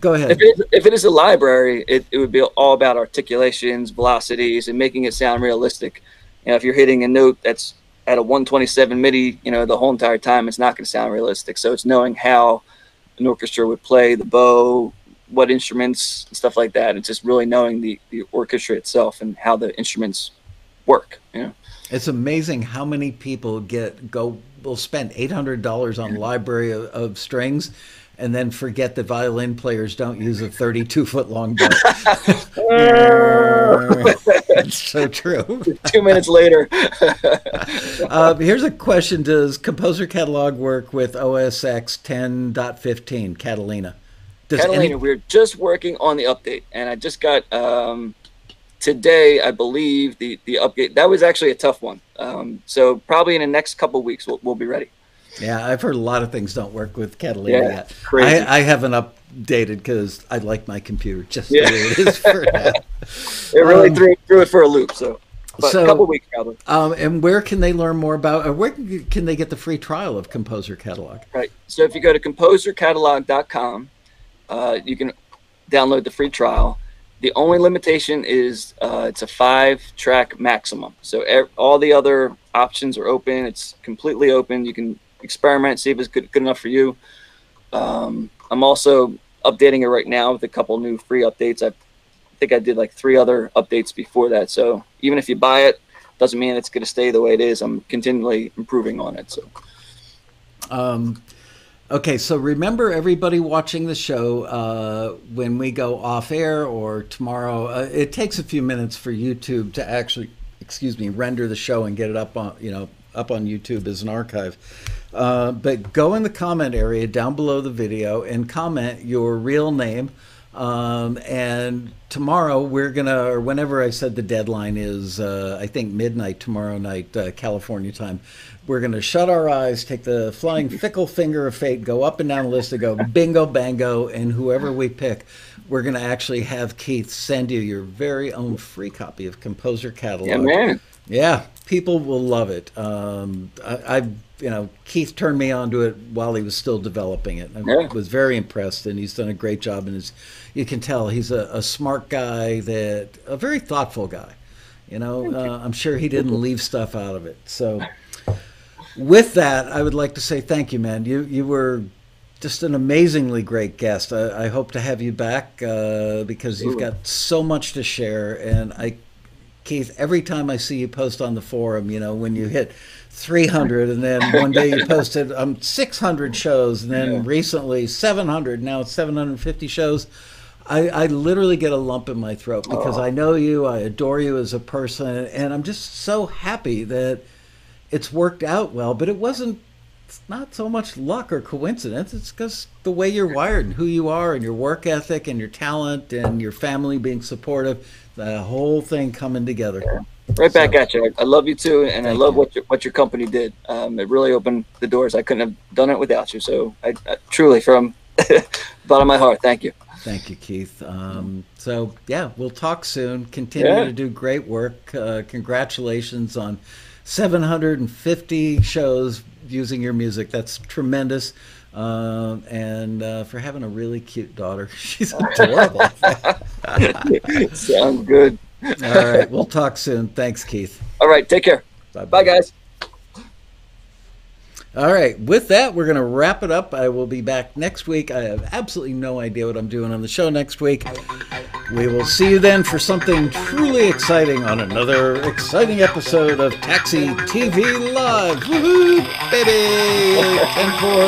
go ahead. if it, is, if it is a library, it, it would be all about articulations, velocities, and making it sound realistic. You know, if you're hitting a note that's at a 127 MIDI, you know, the whole entire time, it's not going to sound realistic. So it's knowing how an orchestra would play the bow, what instruments, and stuff like that. It's just really knowing the, the orchestra itself and how the instruments work. You know, It's amazing how many people get go will spend eight hundred dollars on library of, of strings, and then forget that violin players don't use a thirty-two foot long bow. That's so true. two minutes later. Uh, here's a question: Does Composer Catalog work with OS X 10.15 Catalina? Does Catalina, any- we're just working on the update, and I just got um, today, I believe, the the update. That was actually a tough one. Um, so probably in the next couple weeks, we'll, we'll be ready. Yeah, I've heard a lot of things don't work with Catalina Yeah, yet. crazy. I, I haven't updated because I like my computer just Yeah. the way it is for now. It really Um, threw threw it for a loop. So, but so- a couple weeks probably. Um, and where can they learn more about, or where can they get the free trial of Composer Catalog? Right. So if you go to composercatalog.com, uh, you can download the free trial. The only limitation is uh, it's a five track maximum. So ev- all the other options are open. It's completely open. You can experiment, see if it's good, good enough for you. Um, I'm also updating it right now with a couple new free updates. I think I did like three other updates before that. So even if you buy it, doesn't mean it's going to stay the way it is. I'm continually improving on it. So. Um, okay, so remember everybody watching the show uh, when we go off air or tomorrow. Uh, it takes a few minutes for YouTube to actually, excuse me, render the show and get it up on you know up on YouTube as an archive. Uh, but go in the comment area down below the video and comment your real name um, and tomorrow we're gonna, or whenever I said the deadline is, uh, I think midnight tomorrow night, uh, California time. We're gonna shut our eyes, take the flying fickle finger of fate, go up and down the list, and go bingo, bango, and whoever we pick, we're gonna actually have Keith send you your very own free copy of Composer Catalog. Yeah, man. Yeah, people will love it. Um, I, I, you know, Keith turned me onto it while he was still developing it. I Yeah. was very impressed, and he's done a great job. And you can tell he's a, a smart guy, that a very thoughtful guy. You know, uh, I'm sure he didn't leave stuff out of it. So, with that, I would like to say thank you, man. You you were just an amazingly great guest. I, I hope to have you back uh, because you've got so much to share, and I Keith, every time I see you post on the forum, you know, when you hit 300 and then one day you posted um, 600 shows and then Yeah. recently 700, now it's 750 shows. I, I literally get a lump in my throat because Oh. I know you, I adore you as a person, and I'm just so happy that it's worked out well. But it wasn't, it's not so much luck or coincidence. It's because the way you're wired and who you are and your work ethic and your talent and your family being supportive, the whole thing coming together. Right back So- at you. I love you too, and I love you. what your, what your company did. Um, it really opened the doors. I couldn't have done it without you. So, I, I truly, from bottom of my heart, thank you. Thank you, Keith. Um, so, yeah, we'll talk soon. Continue Yeah. to do great work. Uh, congratulations on 750 shows using your music. That's tremendous. Um, and uh, for having a really cute daughter. She's adorable. Sounds good. All right, we'll talk soon. Thanks, Keith. All right, take care. Bye, Bye guys. All right, with that, we're going to wrap it up. I will be back next week. I have absolutely no idea what I'm doing on the show next week. We will see you then for something truly exciting on another exciting episode of Taxi TV Live. Woohoo, baby! 10 4.